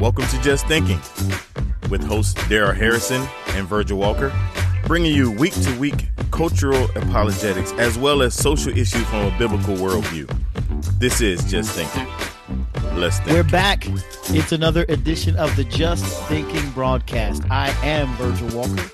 Welcome to Just Thinking with hosts Darrell Harrison and Virgil Walker, bringing you week to week cultural apologetics as well as social issues from a biblical worldview. This is Just Thinking. Let's think. We're back. It's another edition of the Just Thinking broadcast. I am Virgil Walker.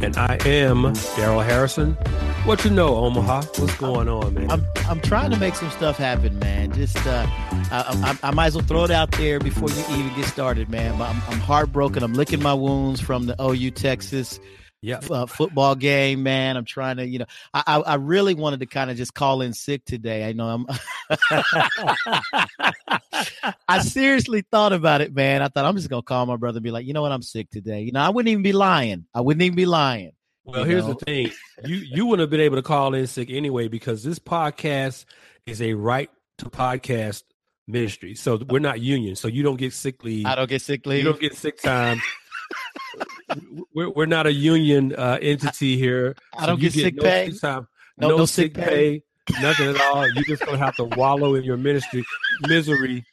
And I am Darrell Harrison. What you know, Omaha? What's going on, man? I'm I'm trying to make some stuff happen, man. Just uh, I, I, I might as well throw it out there before you even get started, man. But I'm, I'm heartbroken. I'm licking my wounds from the OU Texas yeah. uh, football game, man. I'm trying to, you know, I I, I really wanted to kind of just call in sick today. I know I'm. I seriously thought about it, man. I thought I'm just gonna call my brother and be like, you know what, I'm sick today. You know, I wouldn't even be lying. I wouldn't even be lying. Well, here's know? the thing: you you wouldn't have been able to call in sick anyway because this podcast is a right to podcast ministry. So we're not union, so you don't get sick leave. I don't get sick leave. You don't get sick time. we're, we're not a union uh, entity here. I, I don't get, get, sick no pay. Sick time, no, no, no sick pay. pay. Nothing at all. You're just gonna have to wallow in your ministry misery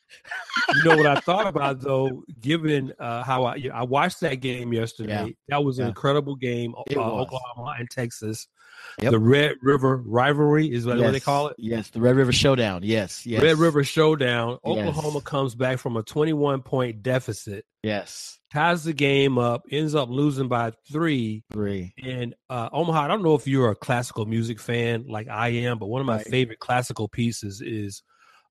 you know what I thought about though, given uh, how I I watched that game yesterday. Yeah. That was an yeah. incredible game. Uh, Oklahoma and Texas. Yep. The Red River rivalry is what, yes. they call it. Yes, the Red River Showdown. Yes, yes. Red River Showdown. Oklahoma yes. comes back from a 21 point deficit. Yes. Ties the game up, ends up losing by three. Three. And uh, Omaha, I don't know if you're a classical music fan like I am, but one of my right. favorite classical pieces is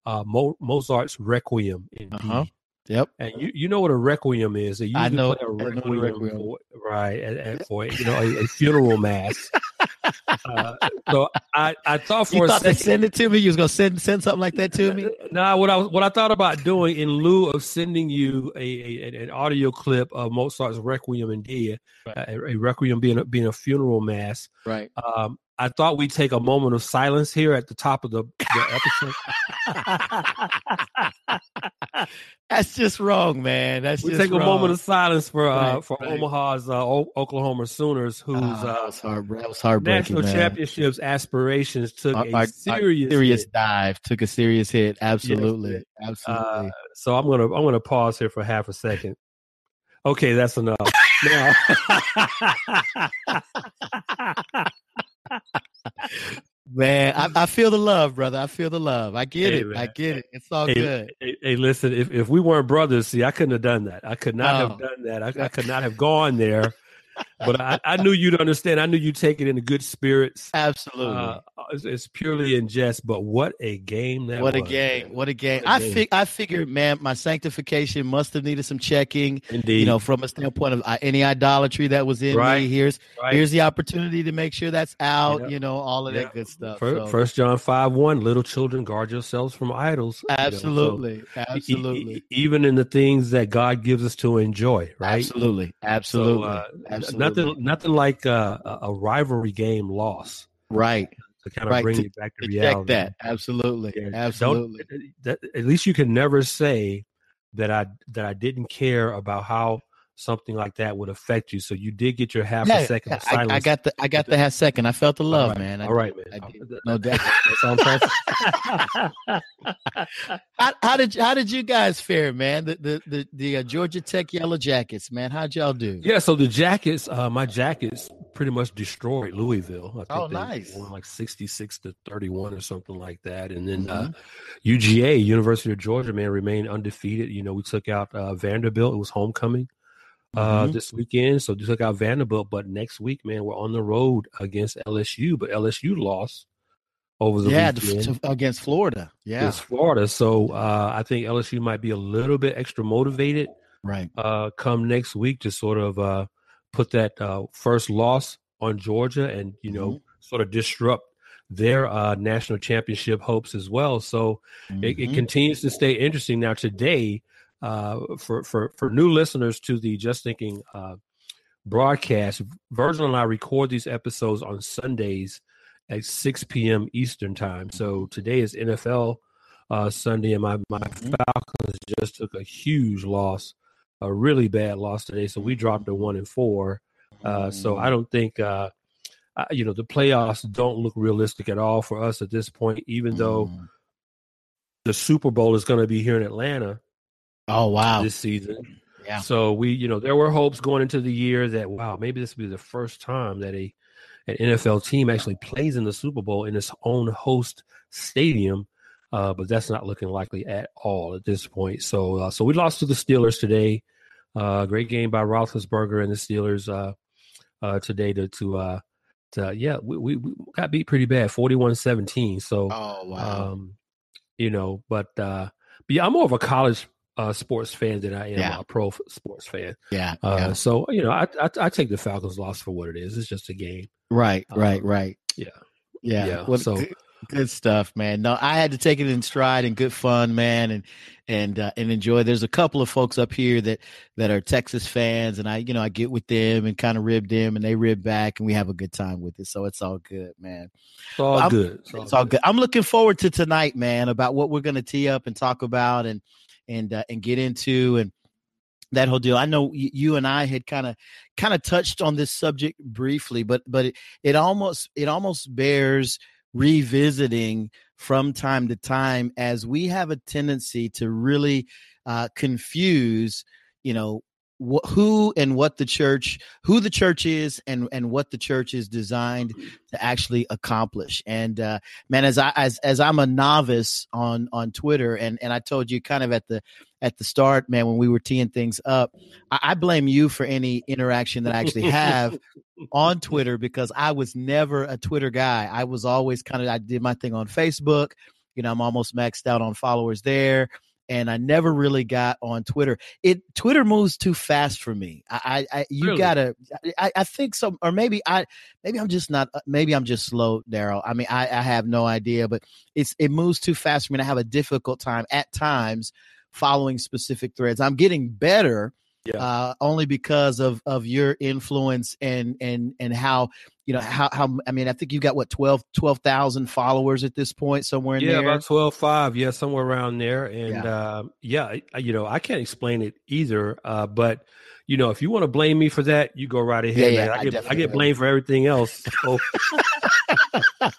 uh, Mo- Mozart's Requiem in uh-huh. D. Yep. And you, you know what a requiem is? You I know, a requiem, requiem. For, right at, at, for you know a, a funeral mass. uh, so I, I thought for you a thought second, to send it to me. You was gonna send send something like that to me. No, nah, what I what I thought about doing in lieu of sending you a, a an audio clip of Mozart's Requiem in D, right. a, a, requiem being a, being a funeral mass. Right. Um, I thought we'd take a moment of silence here at the top of the, the episode. That's just wrong, man. That's we just take wrong. a moment of silence for uh, right, for right. Omaha's uh, o- Oklahoma Sooners, whose uh, that was, hard, that was heartbreaking. National man. championships aspirations took our, a our, serious our serious hit. dive, took a serious hit. Absolutely, yes, absolutely. Uh, so I'm gonna I'm gonna pause here for half a second. Okay, that's enough. now, Man, I, I, feel the love, brother. I feel the love. I get hey, it. Man. I get it. It's all hey, good. Hey, hey, listen, if, if we weren't brothers, see, I couldn't have done that. I could not no. have oh. done that. I, I could not have gone there but I, I, knew you'd understand. I knew you'd take it in good spirits. Absolutely. Uh, it's, it's, purely in jest, but what a game that what was. A game, what a game. What a game. I fig- I figured, man, my sanctification must have needed some checking. Indeed. You know, from a standpoint of uh, any idolatry that was in right. me. Here's right. here's the opportunity to make sure that's out. Yep. You know, all of yep. that good stuff. First, so. First John five one, little children, guard yourselves from idols. Absolutely, you know? so absolutely. E- even in the things that God gives us to enjoy, right? Absolutely, absolutely. So, uh, absolutely. Nothing, nothing like a, a rivalry game loss. Right. To kind of right. bring to, it back to, to reality. that. Absolutely. Yeah. Absolutely. Eh, eh, that, at least you can never say that I that I didn't care about how something like that would affect you. So you did get your half yeah, a second of silence. I, I, got the I got the half second. I felt the love, right. man. I, all right, man. I no doubt. All how, how, did how did you guys fare, man? The the the, the uh, Georgia Tech Yellow Jackets, man. How'd y'all do? Yeah, so the Jackets, uh, my Jackets pretty much destroyed Louisville. I think oh, nice. Won like sixty six to thirty one or something like that, and then uh, mm-hmm. uh, UGA, University of Georgia, man, remained undefeated. You know, we took out uh, Vanderbilt. It was homecoming uh, mm-hmm. this weekend. So just took out Vanderbilt, but next week, man, we're on the road against LSU. But LSU lost over the yeah weekend against Florida. Yeah, against Florida. So uh, I think LSU might be a little bit extra motivated, right? Uh, come next week to sort of uh, put that uh, first loss on Georgia and you know mm-hmm. sort of disrupt their uh, national championship hopes as well. So mm-hmm. it, it, mm-hmm. continues to stay interesting. Now today, uh, for for for new listeners to the Just Thinking uh, broadcast, Virgil and I record these episodes on Sundays at 6 p.m. Eastern time. So today is NFL uh, Sunday, and my my mm-hmm. Falcons just took a huge loss, a really bad loss today. So we dropped to one and four. Uh, so I mm-hmm. don't think. Uh, you know the playoffs don't look realistic at all for us at this point even though mm. the super bowl is going to be here in atlanta Oh wow! This season. Yeah. So we, you know, there were hopes going into the year that wow, maybe this will be the first time that a an NFL team actually plays in the Super Bowl in its own host stadium. Uh, but that's not looking likely at all at this point. So, uh, so we lost to the Steelers today. Uh, great game by Roethlisberger and the Steelers uh, uh, today to to, uh, to yeah, we, we, we, got beat pretty bad, 41-17. So, oh wow, um, you know, but but yeah, I'm more of a college uh, sports fan than I am yeah. a pro sports fan. Yeah, uh, yeah. So you know, I, I, I take the Falcons loss for what it is. It's just a game. Right, right, um, right. Yeah, yeah. yeah. Well, so good, good, stuff, man. No, I had to take it in stride and good fun, man, and and uh, and enjoy. There's a couple of folks up here that that are Texas fans, and I you know I get with them and kind of rib them, and they rib back, and we have a good time with it. So it's all good, man. It's all I'm, good. It's all, it's all good. good. I'm looking forward to tonight, man, about what we're going to tee up and talk about, and and uh, and get into and that whole deal. I know you and I had kind of kind of touched on this subject briefly, but but it, it almost it almost bears revisiting from time to time as we have a tendency to really uh, confuse, you know, wh- who and what the church who the church is and and what the church is designed to actually accomplish. And uh man as i as as i'm a novice on on twitter and and i told you kind of at the at the start man when we were teeing things up i, I blame you for any interaction that i actually have on twitter because i was never a twitter guy. I was always kind of i did my thing on facebook. You know i'm almost maxed out on followers there and I never really got on Twitter. It Twitter moves too fast for me. I, I you really? gotta. I, I think so, or maybe I, maybe I'm just not. Uh, maybe I'm just slow, Darrell. I mean, I, I have no idea, but it's it moves too fast for me. I have a difficult time at times following specific threads. I'm getting better yeah. uh, only because of of your influence and and and how you know how how I mean I think you got what 12 followers at this point somewhere in yeah, there. about 12 5 yeah somewhere around there and yeah. Uh, yeah you know I can't explain it either uh, but you know if you want to blame me for that you go right ahead yeah, I, get I get blamed for everything else so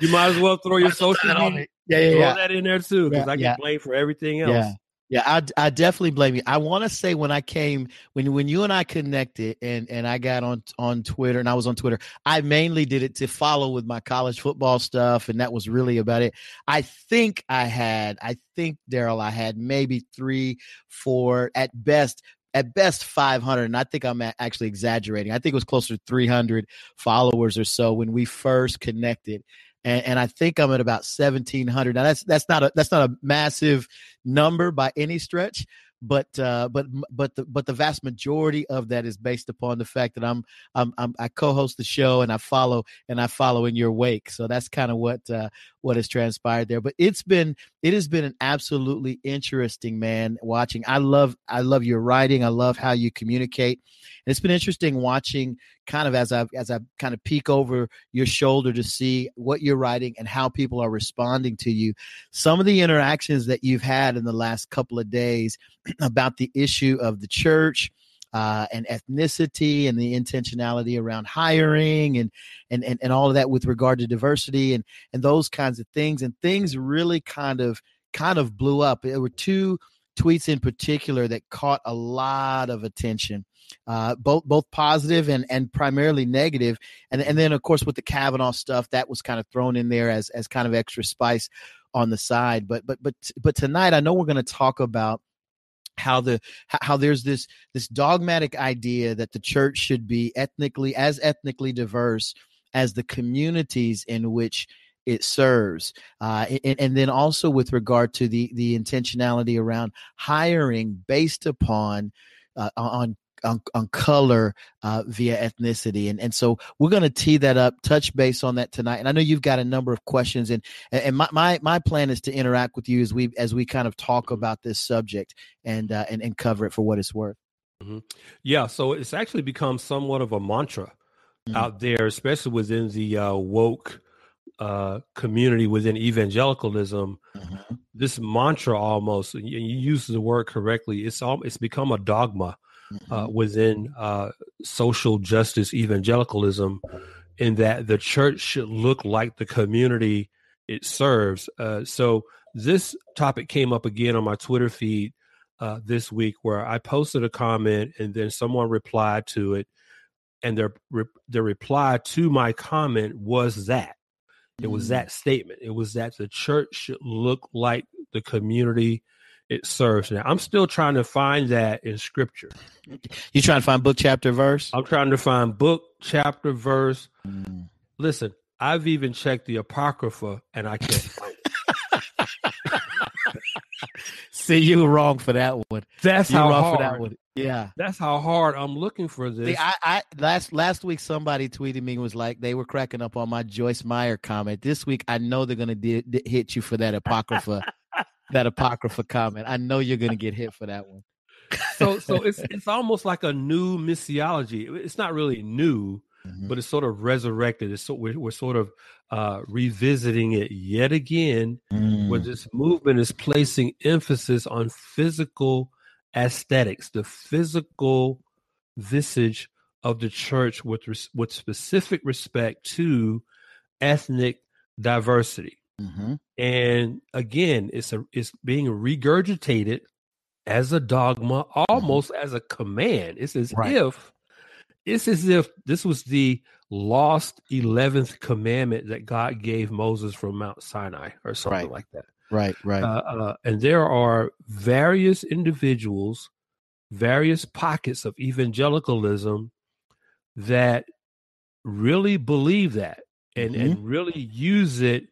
you might as well throw your social media yeah, yeah, throw yeah. that in there too because I get blamed for everything else. Yeah. I, I definitely blame you. I want to say when I came when when you and I connected and and I got on on Twitter and I was on Twitter, I mainly did it to follow with my college football stuff and that was really about it. I think I had I think Darrell I had maybe 3 4 at best at best 500 and i think i'm actually exaggerating i think it was closer to 300 followers or so when we first connected and, and I think I'm at about 1,700. Now that's that's not a that's not a massive number by any stretch, but uh, but but the but the vast majority of that is based upon the fact that I'm, I'm, I'm i co-host the show and I follow and I follow in your wake. So that's kind of what uh, what has transpired there. But it's been it has been an absolutely interesting man watching. I love I love your writing. I love how you communicate. And it's been interesting watching kind of as I as I kind of peek over your shoulder to see what you're writing and how people are responding to you. Some of the interactions that you've had in the last couple of days about the issue of the church uh, and ethnicity and the intentionality around hiring and, and and and all of that with regard to diversity and and those kinds of things and things really kind of kind of blew up. There were two tweets in particular that caught a lot of attention uh, both both positive and and primarily negative. And and then of course with the Kavanaugh stuff, that was kind of thrown in there as as kind of extra spice on the side. But but but but tonight, I know we're going to talk about how the how there's this this dogmatic idea that the church should be ethnically as ethnically diverse as the communities in which it serves uh, and, and, then also with regard to the the intentionality around hiring based upon uh, on on, on color uh, via ethnicity and and so we're going to tee that up touch base on that tonight and i know you've got a number of questions and and my my, my plan is to interact with you as we as we kind of talk mm-hmm. about this subject and uh, and, and cover it for what it's worth mm-hmm. yeah so it's actually become somewhat of a mantra mm-hmm. out there especially within the uh, woke uh, community within evangelicalism, mm-hmm. this mantra almost, you, you use the word correctly, it's all it's become a dogma uh, mm-hmm. within uh, social justice evangelicalism, in that the church should look like the community it serves. Uh, so this topic came up again on my Twitter feed uh, this week where I posted a comment and then someone replied to it, and their their reply to my comment was that it was mm. that statement. It was that the church should look like the community it serves. Now I'm still trying to find that in scripture. You trying to find book chapter verse? I'm trying to find book chapter verse. Mm. Listen, I've even checked the apocrypha and I can't find it. See, you were wrong for that one. That's you how wrong hard. for that one. Yeah, that's how hard I'm looking for this. See, I, I last last week somebody tweeted me was like they were cracking up on my Joyce Meyer comment. This week I know they're gonna di- di- hit you for that apocrypha, that apocrypha comment. I know you're gonna get hit for that one. so so it's it's almost like a new missiology. It's not really new, mm-hmm. but it's sort of resurrected. It's so we're, we're sort of uh, revisiting it yet again, mm. where this movement is placing emphasis on physical aesthetics, the physical visage of the church with res- with specific respect to ethnic diversity. Mm-hmm. And again, it's a it's being regurgitated as a dogma, mm-hmm. almost mm-hmm. as a command. It's as right. if it's as if this was the lost eleventh commandment that God gave Moses from Mount Sinai, or something right. like that. Right, right. Uh, uh, and there are various individuals, various pockets of evangelicalism that really believe that and, mm-hmm. and really use it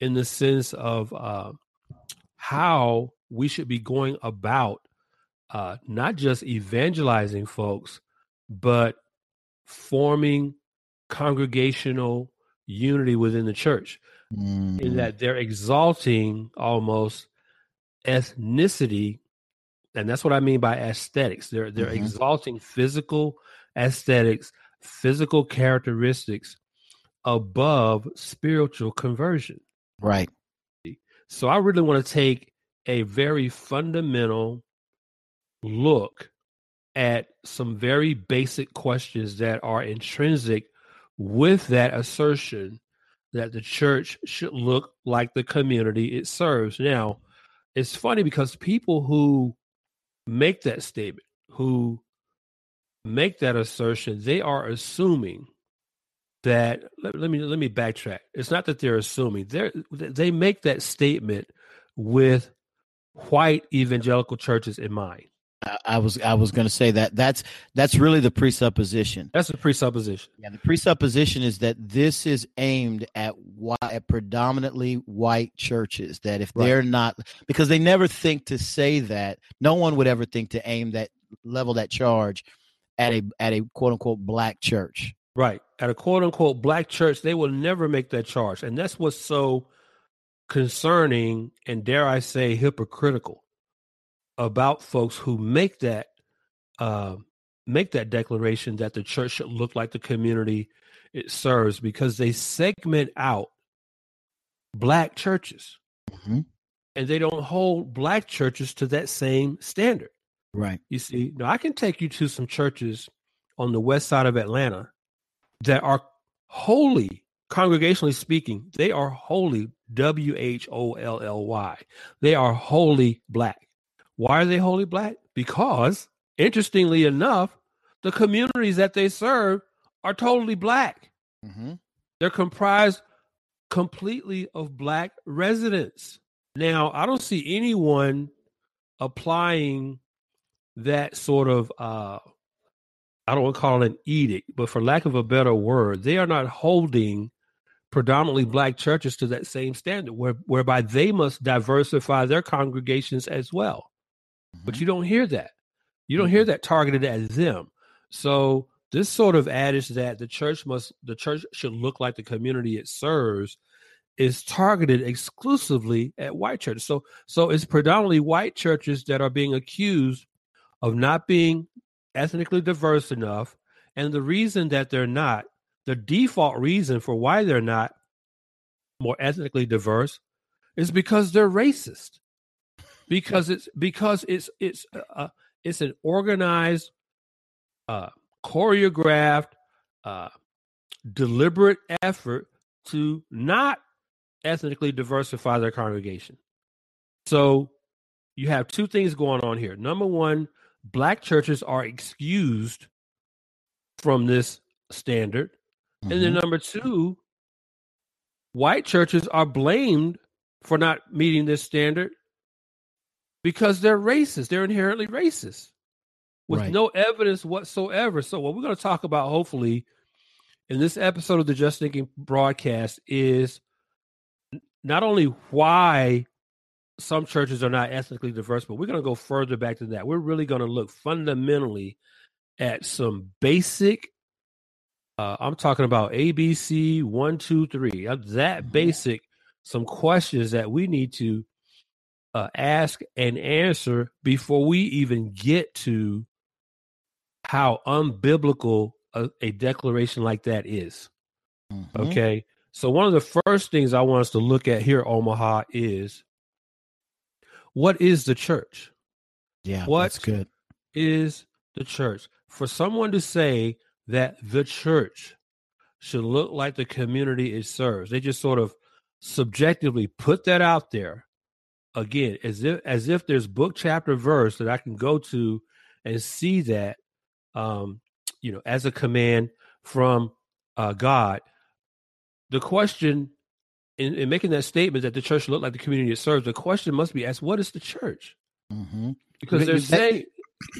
in the sense of uh, how we should be going about uh, not just evangelizing folks, but forming congregational unity within the church mm. in that they're exalting almost ethnicity and that's what i mean by aesthetics they're they're mm-hmm. exalting physical aesthetics physical characteristics above spiritual conversion right so i really want to take a very fundamental look at some very basic questions that are intrinsic with that assertion that the church should look like the community it serves. Now, it's funny because people who make that statement, who make that assertion, they are assuming that let, let, me let me backtrack. It's not that they're assuming. They they make that statement with white evangelical churches in mind. I was I was going to say that that's that's really the presupposition. That's the presupposition. Yeah, the presupposition is that this is aimed at white, at predominantly white churches. That if they're not, because they never think to say that, no one would ever think to aim that level that charge at a at a quote unquote black church. Right, at a quote unquote black church, they will never make that charge, and that's what's so concerning and dare I say hypocritical about folks who make that uh, make that declaration that the church should look like the community it serves because they segment out black churches. Mm-hmm. and they don't hold black churches to that same standard. Right. You see now i can take you to some churches on the west side of atlanta that are wholly congregationally speaking they are wholly w-h-o-l-l-y they are wholly black why are they wholly black? Because, interestingly enough, the communities that they serve are totally black. Mm-hmm. They're comprised completely of black residents. Now, I don't see anyone applying that sort of uh I don't want to call it an edict, but for lack of a better word, they are not holding predominantly black churches to that same standard where, whereby they must diversify their congregations as well. Mm-hmm. But you don't hear that. You don't hear mm-hmm. that targeted at them. So this sort of adage that the church must the church should look like the community it serves is targeted exclusively at white churches. So so it's predominantly white churches that are being accused of not being ethnically diverse enough. And the reason that they're not, the default reason for why they're not more ethnically diverse is because they're racist because it's because it's it's uh, uh, it's an organized, uh, choreographed, uh, deliberate effort to not ethnically diversify their congregation. So you have two things going on here. Number one, black churches are excused from this standard. Mm-hmm. And then mm-hmm. number two, white churches are blamed for not meeting this standard because they're racist. They're inherently racist with right. no evidence whatsoever. So, what we're going to talk about, hopefully, in this episode of the Just Thinking broadcast is not only why some churches are not ethnically diverse, but we're going to go further back to that. We're really going to look fundamentally at some basic. Uh, I'm talking about ABC one, two, three. Uh, that mm-hmm. basic, some questions that we need to uh, ask and answer before we even get to how unbiblical a, a declaration like that is. Mm-hmm. Okay. So, one of the first things I want us to look at here, Omaha, is what is the church? Yeah, what that's good. Is the church for someone to say that the church should look like the community it serves? They just sort of subjectively put that out there again, as if as if there's book chapter verse that I can go to and see that, um, you know, as a command from uh, God. The question in, in, making that statement that the church look like the community it serves, the question must be asked: What is the church? Mm-hmm. Because they're saying,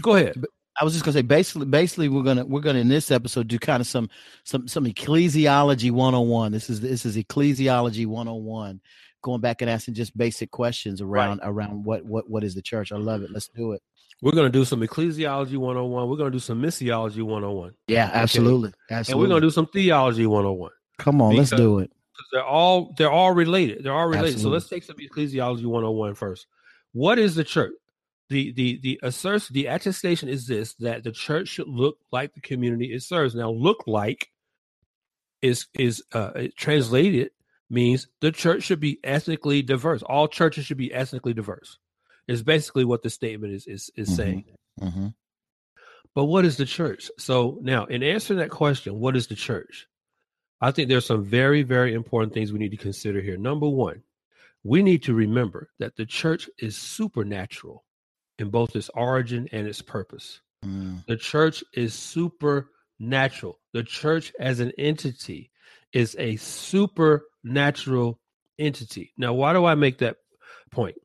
"Go ahead." I was just gonna say basically, basically we're gonna we're gonna in this episode do kind of some some some ecclesiology 101. This is this is ecclesiology 101, going back and asking just basic questions around right. around what what what is the church. I love it. Let's do it. We're going to do some ecclesiology 101. We're going to do some missiology 101. Yeah, absolutely. Okay? Absolutely. And we're going to do some theology 101. Come on, let's do it they're all they're all related. They're all related. Absolutely. So let's take some ecclesiology 101 first. What is the church? The the the asserts the attestation is this that the church should look like the community it serves. Now, look like is is uh translated means the church should be ethnically diverse. All churches should be ethnically diverse. Is basically what the statement is is is mm-hmm. saying. Mm-hmm. But what is the church? So now, in answering that question, what is the church? I think there's some very, very important things we need to consider here. Number one, we need to remember that the church is supernatural in both its origin and its purpose. Mm. The church is supernatural. The church as an entity is a supernatural entity. Now, why do I make that point?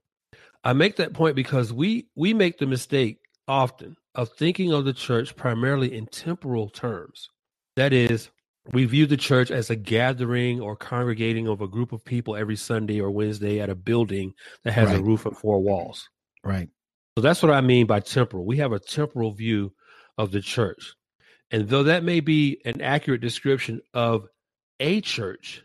I make that point because we we make the mistake often of thinking of the church primarily in temporal terms. That is, we view the church as a gathering or congregating of a group of people every Sunday or Wednesday at a building that has right. a roof and four walls. Right. So that's what I mean by temporal. We have a temporal view of the church. And though that may be an accurate description of a church,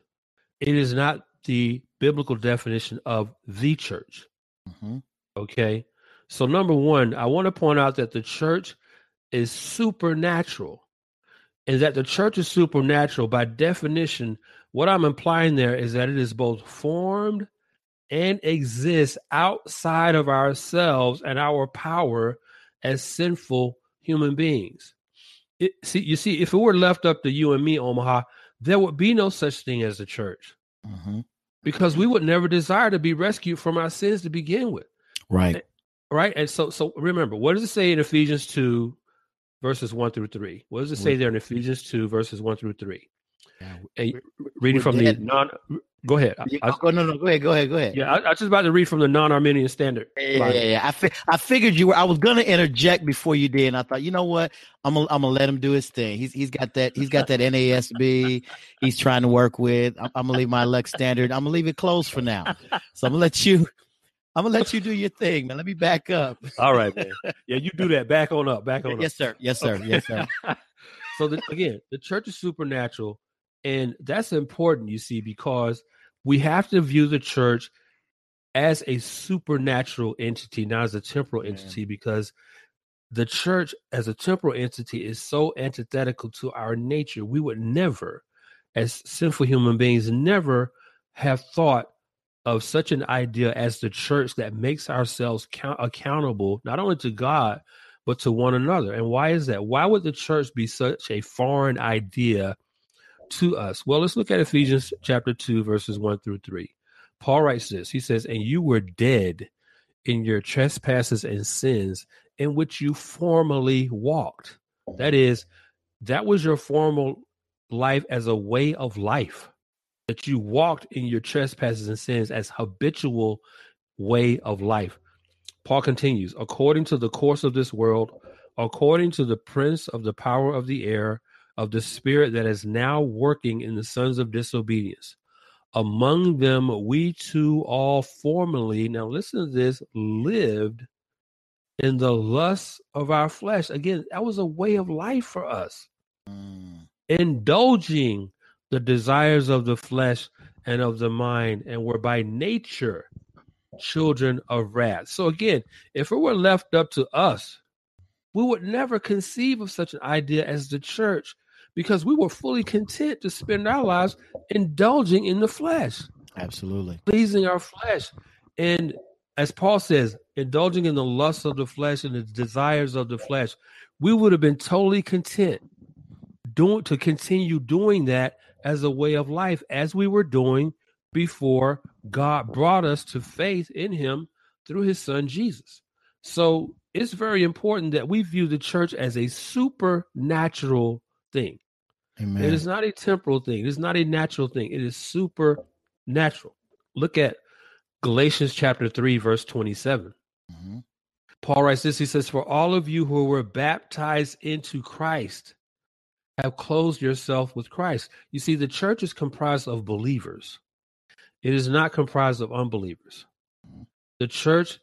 it is not the biblical definition of the church. Mm-hmm. Okay. So, number one, I want to point out that the church is supernatural is that the church is supernatural. By definition, what I'm implying there is that it is both formed and exists outside of ourselves and our power as sinful human beings. It, see, you see, if it were left up to you and me, Omaha, there would be no such thing as a church, mm-hmm. because we would never desire to be rescued from our sins to begin with. Right. Right. And so, so remember, what does it say in Ephesians two, verses 1 through 3. What does it say there in Ephesians 2, verses 1 through 3? Yeah, reading from dead. the non. Go ahead. I, oh, no, no, go ahead, go ahead, go ahead. Yeah, I, I was just about to read from the non-Arminian standard. Yeah, yeah, yeah. I, fi- I figured you were. I was gonna interject before you did, and I thought, you know what, I'm gonna, I'm gonna let him do his thing. He's he's got that he's got that NASB. he's trying to work with. I'm, I'm, gonna leave my Lex standard. I'm gonna leave it closed for now. So I'm gonna let you. I'm gonna let you do your thing, man. Let me back up. All right, man. Yeah, you do that. Back on up. Back on up. yes, up. Sir. Yes, sir. Okay. Yes, sir. so the, again, the church is supernatural, and that's important. You see, because we have to view the church as a supernatural entity, not as a temporal man. entity, because the church as a temporal entity is so antithetical to our nature. We would never, as sinful human beings, never have thought of such an idea as the church that makes ourselves count- accountable not only to God but to one another. And why is that? Why would the church be such a foreign idea to us? Well, let's look at Ephesians chapter 2 verses 1 through 3. Paul writes this. He says, "And you were dead in your trespasses and sins in which you formerly walked. That is, that was your formal life as a way of life that you walked in your trespasses and sins as habitual way of life. Paul continues, according to the course of this world, according to the prince of the power of the air, of the spirit that is now working in the sons of disobedience. Among them, we too all formerly, now listen to this, lived in the lusts of our flesh. Again, that was a way of life for us. Mm. Indulging the desires of the flesh and of the mind, and were by nature children of wrath. So again, if it were left up to us, we would never conceive of such an idea as the church because we were fully content to spend our lives indulging in the flesh. Absolutely. Pleasing our flesh. And as Paul says, indulging in the lusts of the flesh and the desires of the flesh, we would have been totally content doing to continue doing that as a way of life, as we were doing before God brought us to faith in Him through His Son Jesus. So it's very important that we view the church as a supernatural thing. Amen. It is not a temporal thing. It is not a natural thing. It is supernatural. Look at Galatians chapter 3, verse 27. Mm-hmm. Paul writes this He says, For all of you who were baptized into Christ have closed yourself with Christ. You see, the church is comprised of believers, it is not comprised of unbelievers. Mm-hmm. The church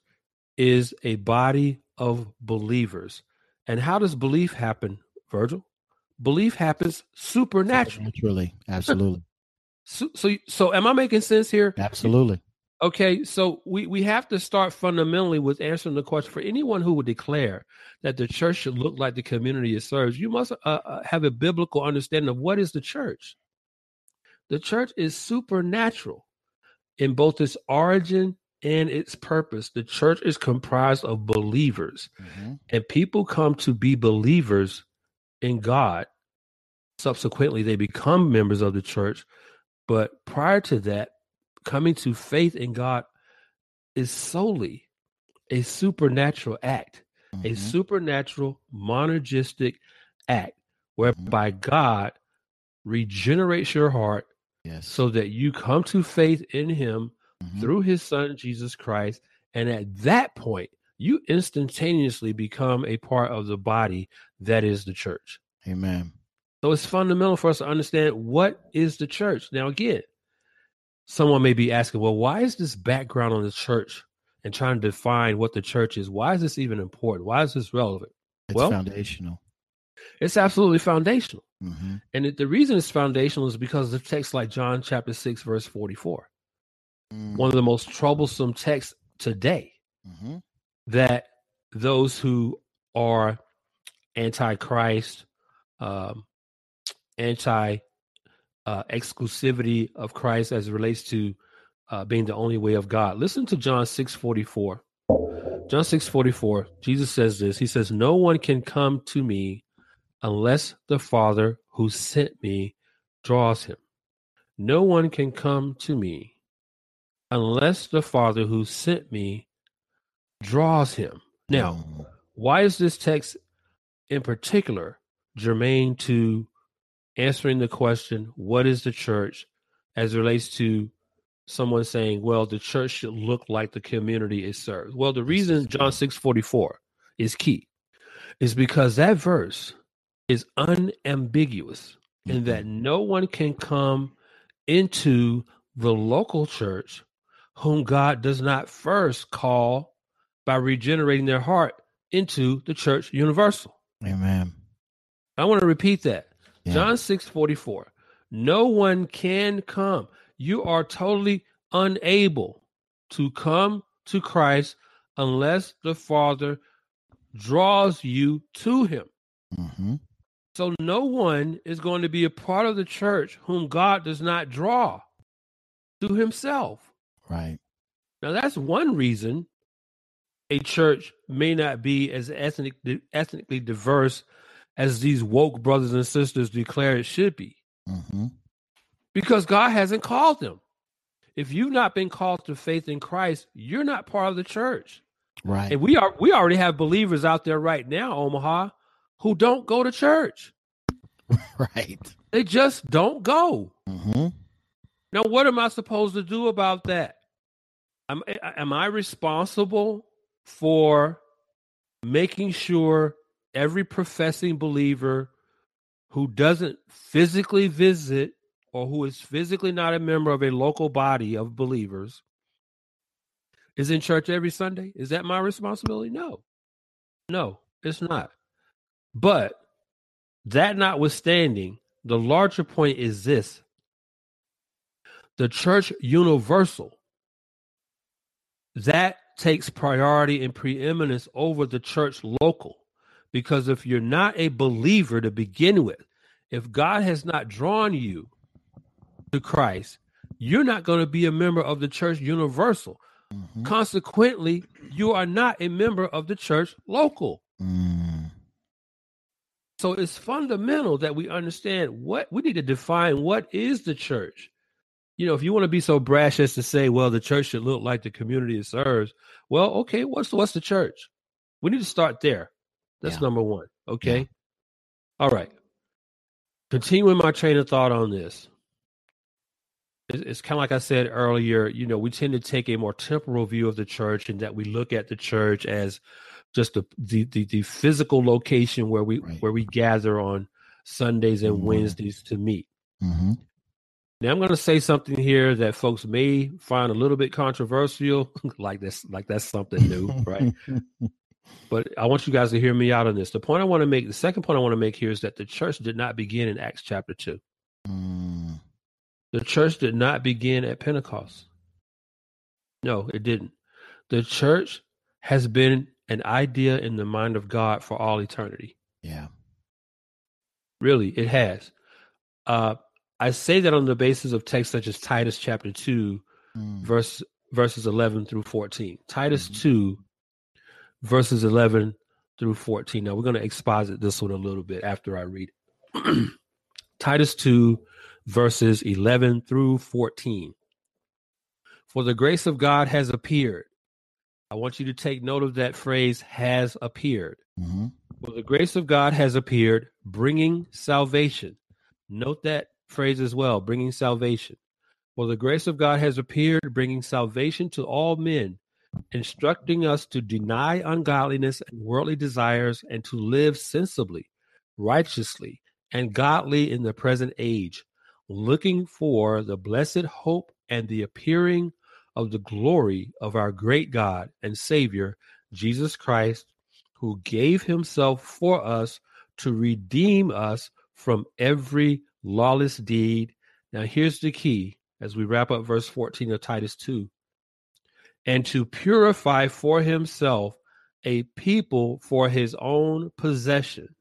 is a body of believers. And how does belief happen, Virgil? Belief happens supernaturally. Naturally, absolutely. so, so, so, am I making sense here? Absolutely. Okay, so we, we have to start fundamentally with answering the question for anyone who would declare that the church should look like the community it serves. You must uh, uh have a biblical understanding of what is the church. The church is supernatural in both its origin and its purpose. The church is comprised of believers, mm-hmm. and people come to be believers in God. Subsequently, they become members of the church. But prior to that, coming to faith in God is solely a supernatural act, mm-hmm. a supernatural monergistic act whereby mm-hmm. God regenerates your heart yes. so that you come to faith in Him mm-hmm. through his son, Jesus Christ. And at that point, you instantaneously become a part of the body that is the church. Amen. So it's fundamental for us to understand what is the church. Now, again, someone may be asking, well, why is this background on the church and trying to define what the church is? Why is this even important? Why is this relevant? It's well, foundational. It's absolutely foundational. Mm-hmm. And it, the reason it's foundational is because of texts like John chapter 6, verse 44 mm. one of the most troublesome texts today mm-hmm. that those who are anti-Christ, um, anti uh, exclusivity of Christ as it relates to uh, being the only way of God. Listen to John six forty four. John six forty four. Jesus says this. He says, "No one can come to me unless the Father who sent me draws him. No one can come to me unless the Father who sent me draws him. Now, why is this text in particular germane to answering the question, what is the church, as relates to someone saying, well, the church should look like the community it serves? Well, the reason John 6 44 is key is because that verse is unambiguous in that mm-hmm. no one can come into the local church whom God does not first call by regenerating their heart into the church universal. Amen. I want to repeat that. Yeah. John 6 44. No one can come. You are totally unable to come to Christ unless the Father draws you to Him. Mm-hmm. So no one is going to be a part of the church whom God does not draw to Himself. Right. Now that's one reason a church may not be as ethnic, ethnically diverse as these woke brothers and sisters declare it should be. Mm-hmm. Because God hasn't called them. If you've not been called to faith in Christ, you're not part of the church. Right. And we are we already have believers out there right now, Omaha, who don't go to church. right. They just don't go. Mm-hmm. Now, what am I supposed to do about that? Am, am I responsible for making sure every professing believer who doesn't physically visit or who is physically not a member of a local body of believers is in church every Sunday? Is that my responsibility? No. No, it's not. But that notwithstanding, the larger point is this the church universal that takes priority and preeminence over the church local because if you're not a believer to begin with if god has not drawn you to christ you're not going to be a member of the church universal mm-hmm. consequently you are not a member of the church local mm. so it's fundamental that we understand what we need to define what is the church you know, if you want to be so brash as to say, well, the church should look like the community it serves, well, okay, what's what's the church? We need to start there. That's yeah. number one. Okay. Yeah. All right. Continuing my train of thought on this. It's, it's kind of like I said earlier, you know, we tend to take a more temporal view of the church and that we look at the church as just the the, the, the physical location where we right. where we gather on Sundays and mm-hmm. Wednesdays to meet. Mm-hmm. Now I'm going to say something here that folks may find a little bit controversial, like this, like that's something new, right? but I want you guys to hear me out on this. The point I want to make, the second point I want to make here is that the church did not begin in Acts chapter two. Mm. The church did not begin at Pentecost. No, it didn't. The church has been an idea in the mind of God for all eternity. Yeah. Really, it has. Uh, I say that on the basis of texts such as Titus chapter 2, mm. verse verses 11 through 14. Titus mm 2, verses 11 through 14. Now we're going to exposit this one a little bit after I read it. Titus 2, verses 11 through 14. For the grace of God has appeared. I want you to take note of that phrase, has appeared. Mm-hmm. For the grace of God has appeared, bringing salvation. Note that phrase as well, bringing salvation. For the grace of God has appeared, bringing salvation to all men, instructing us to deny ungodliness and worldly desires and to live sensibly, righteously, and godly in the present age, looking for the blessed hope and the appearing of the glory of our great God and Savior, Jesus Christ, who gave himself for us to redeem us from every lawless deed. Now, here's the key as we wrap up verse 14 of Titus 2 and to purify for himself a people for his own possession,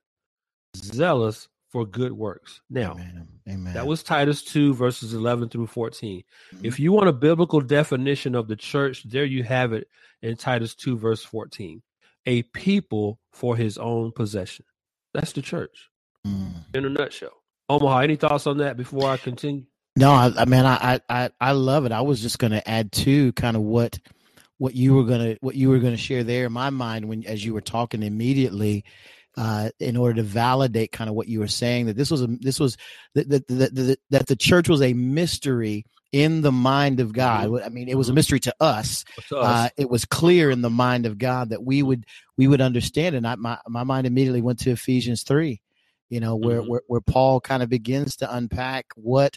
zealous for good works. Now, Amen. Amen. that was Titus 2, verses 11 through 14. Mm-hmm. If you want a biblical definition of the church, there you have it in Titus 2, verse 14. A people for his own possession. That's the church mm. in a nutshell. Omaha, any thoughts on that before I continue? No, I, I mean, I, I, I love it. I was just going to add to kind of what, what you were going to, what you were to share there in my mind when, as you were talking immediately, uh, in order to validate kind of what you were saying that this was a, this was that that, that, that the church was a mystery in the mind of God. Mm-hmm. I mean, it was a mystery to us. To us. Uh, it was clear in the mind of God that we would we would understand. And I, my my mind immediately went to Ephesians three, you know where, mm-hmm. where where paul kind of begins to unpack what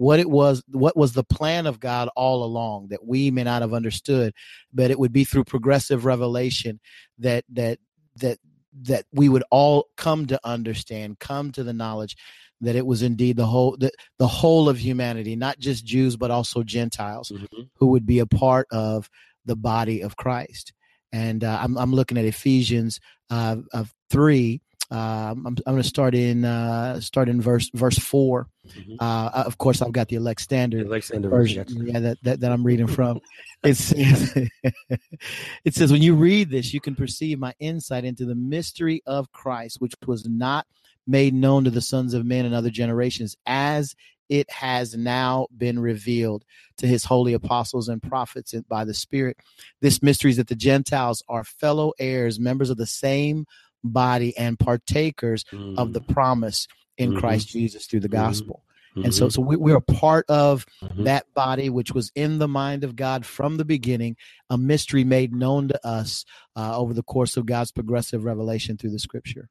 what it was what was the plan of god all along that we may not have understood but it would be through progressive revelation that that that that we would all come to understand come to the knowledge that it was indeed the whole the, the whole of humanity not just jews but also gentiles mm-hmm. who would be a part of the body of christ and uh, I'm, I'm looking at ephesians uh, of 3 um, I'm, I'm going to start in uh, start in verse verse 4 mm-hmm. uh, of course, I've got the Elect Standard, Elect Standard version, version. yeah, that, that, that I'm reading from. it says, it says, when you read this, you can perceive my insight into the mystery of Christ, which was not made known to the sons of men in other generations, as it has now been revealed to his holy apostles and prophets by the Spirit. This mystery is that the Gentiles are fellow heirs, members of the same body, and partakers mm. of the mm. promise in mm-hmm. Christ Jesus through the mm-hmm. gospel. Mm-hmm. And so, mm-hmm. so we, we are part of mm-hmm. that body, which was in the mind of God from the beginning, a mystery made known to us uh, over the course of God's progressive revelation through the scripture.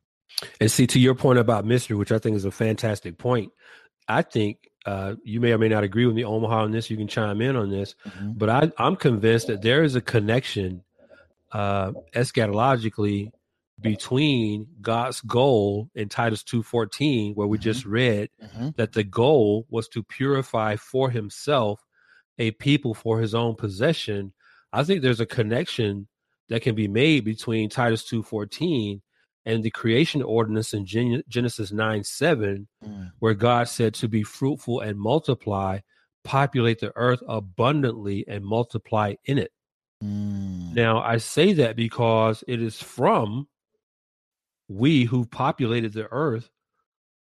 And see, to your point about mystery, which I think is a fantastic point, I think uh, you may or may not agree with me, Omaha, on this. You can chime in on this, mm-hmm. but I, I'm convinced that there is a connection uh, eschatologically between God's goal in Titus 2:14 where we mm-hmm. just read mm-hmm. that the goal was to purify for himself a people for his own possession I think there's a connection that can be made between Titus 2:14 and the creation ordinance in Gen- Genesis 9 7, mm. where God said to be fruitful and multiply, populate the earth abundantly and multiply in it. Mm. Now, I say that because it is from we who populated the earth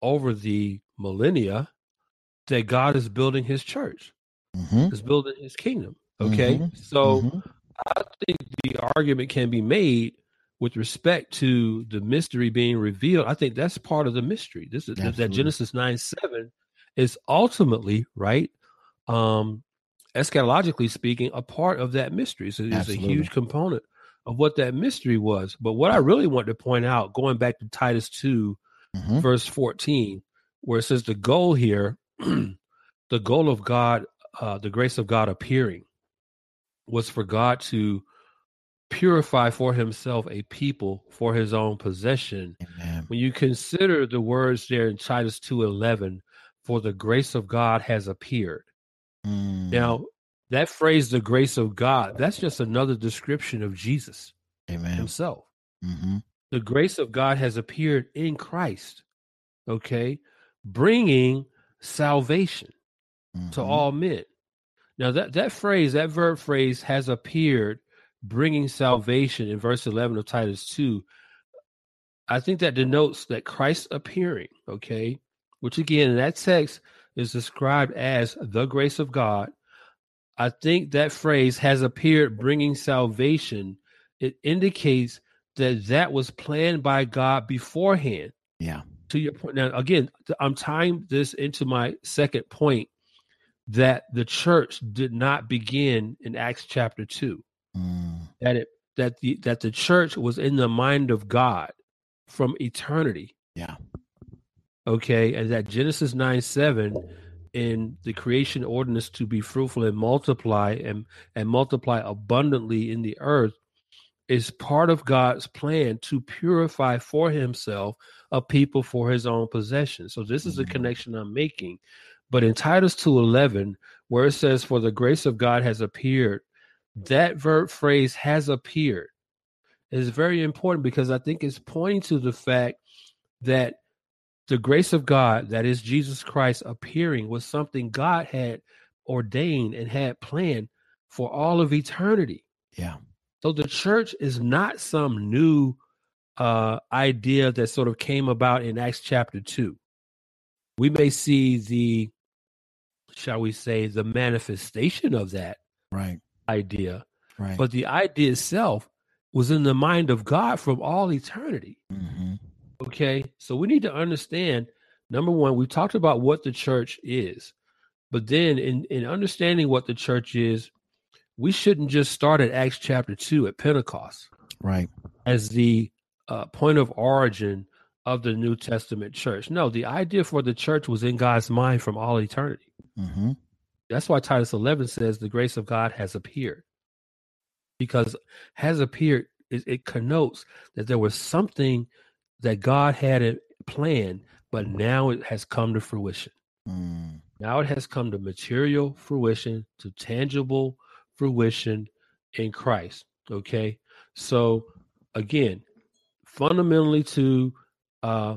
over the millennia that God is building his church, mm-hmm. is building his kingdom. Okay. Mm-hmm. So mm-hmm. I think the argument can be made with respect to the mystery being revealed. I think that's part of the mystery. This is Absolutely. that Genesis 9 7 is ultimately, right? Um, eschatologically speaking, a part of that mystery. So it's a huge component of what that mystery was. But what I really want to point out, going back to Titus 2, mm-hmm. verse 14, where it says the goal here, the goal of God, uh, the grace of God appearing, was for God to purify for himself a people for his own possession. Amen. When you consider the words there in Titus 2:11, for the grace of God has appeared. Mm. Now, that phrase, the grace of God, that's just another description of Jesus Amen. himself. Mm-hmm. The grace of God has appeared in Christ, okay, bringing salvation mm-hmm. to all men. Now, that, that phrase, that verb phrase has appeared, bringing salvation in verse 11 of Titus 2. I think that denotes that Christ appearing, okay, which again, in that text is described as the grace of God I think that phrase has appeared bringing salvation. It indicates that that was planned by God beforehand. Yeah. To your point. Now, again, I'm tying this into my second point that the church did not begin in Acts chapter 2. Mm. That it that the that the church was in the mind of God from eternity. Yeah. Okay, and that Genesis 9 7 in the creation ordinance to be fruitful and multiply and and multiply abundantly in the earth is part of God's plan to purify for himself a people for his own possession. So this is a mm-hmm. connection I'm making. But in Titus 2:11 where it says for the grace of God has appeared, that verb phrase has appeared is very important because I think it's pointing to the fact that the grace of God, that is Jesus Christ appearing, was something God had ordained and had planned for all of eternity. Yeah. So the church is not some new uh, idea that sort of came about in Acts chapter 2. We may see the, shall we say, the manifestation of that right idea. Right. But the idea itself was in the mind of God from all eternity. Mm-hmm. Okay. So we need to understand number one, we talked about what the church is. But then in, in understanding what the church is, we shouldn't just start at Acts chapter 2 at Pentecost. Right. As the uh, point of origin of the New Testament church. No, the idea for the church was in God's mind from all eternity. Mm-hmm. That's why Titus 11 says the grace of God has appeared. Because has appeared, it, it connotes that there was something that God had it planned, but now it has come to fruition. Mm. Now it has come to material fruition, to tangible fruition in Christ. Okay. So again, fundamentally to uh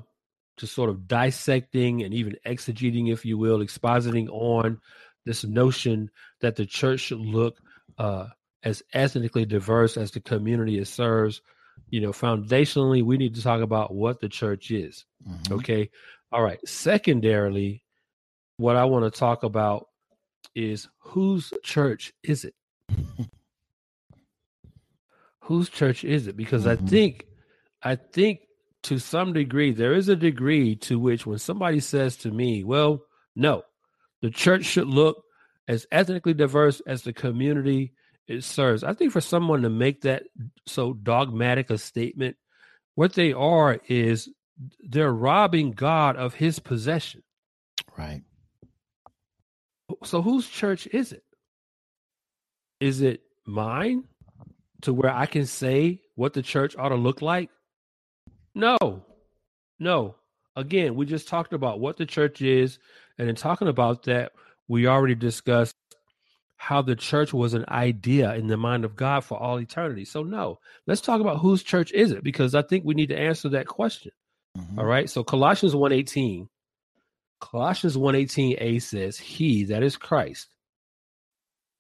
to sort of dissecting and even exegeting, if you will, expositing on this notion that the church should look uh, as ethnically diverse as the community it serves, you know, foundationally, we need to talk about what the church is. Mm-hmm. Okay. All right. Secondarily, what I want to talk about is whose church is it? whose church is it? Because mm-hmm. I think, I think to some degree, there is a degree to which when somebody says to me, well, no, the church should look as ethnically diverse as the community it serves. I think for someone to make that so dogmatic a statement, what they are is they're robbing God of his possession. Right. So whose church is it? Is it mine to where I can say what the church ought to look like? No. No. Again, we just talked about what the church is. And in talking about that, we already discussed how the church was an idea in the mind of God for all eternity. So, no, let's talk about whose church is it because I think we need to answer that question. Mm-hmm. All right. So, Colossians 1:18 Colossians 1:18a says, "He that is Christ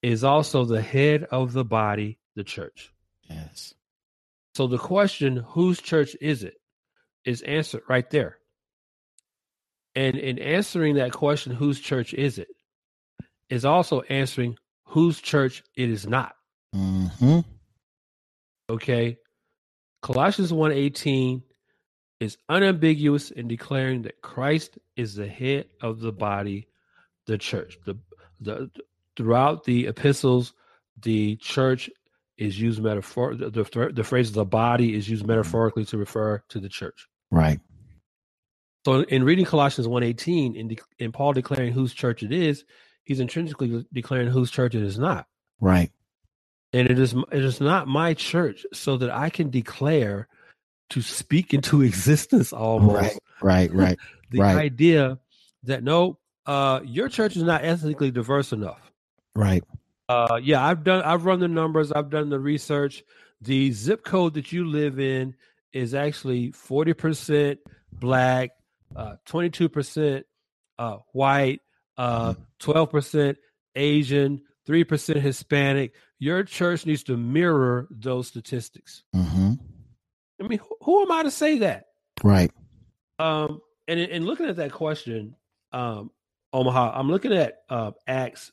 is also the head of the body, the church." Yes. So the question, whose church is it, is answered right there. And in answering that question, whose church is it, is also answering whose church it is not. Mm-hmm. Okay. Colossians 1:18 is unambiguous in declaring that Christ is the head of the body, the church. The, the throughout the epistles, the church is used metaphor. The, the, the phrase "the body" is used metaphorically to refer to the church. Right. So, in reading Colossians 1.18, in, de- in Paul declaring whose church it is, he's intrinsically declaring whose church it is not. Right. And it is it is not my church, so that I can declare to speak into existence almost. Right, right, right. the right. idea that no, uh, your church is not ethnically diverse enough. Right. Uh, yeah, I've done. I've run the numbers. I've done the research. The zip code that you live in is actually forty percent black, uh, twenty-two percent uh, white, uh, mm-hmm. twelve percent Asian, three percent Hispanic. Your church needs to mirror those statistics. Mm-hmm. I mean, who, who am I to say that? Right. Um, and in looking at that question, um, Omaha, I'm looking at uh, Acts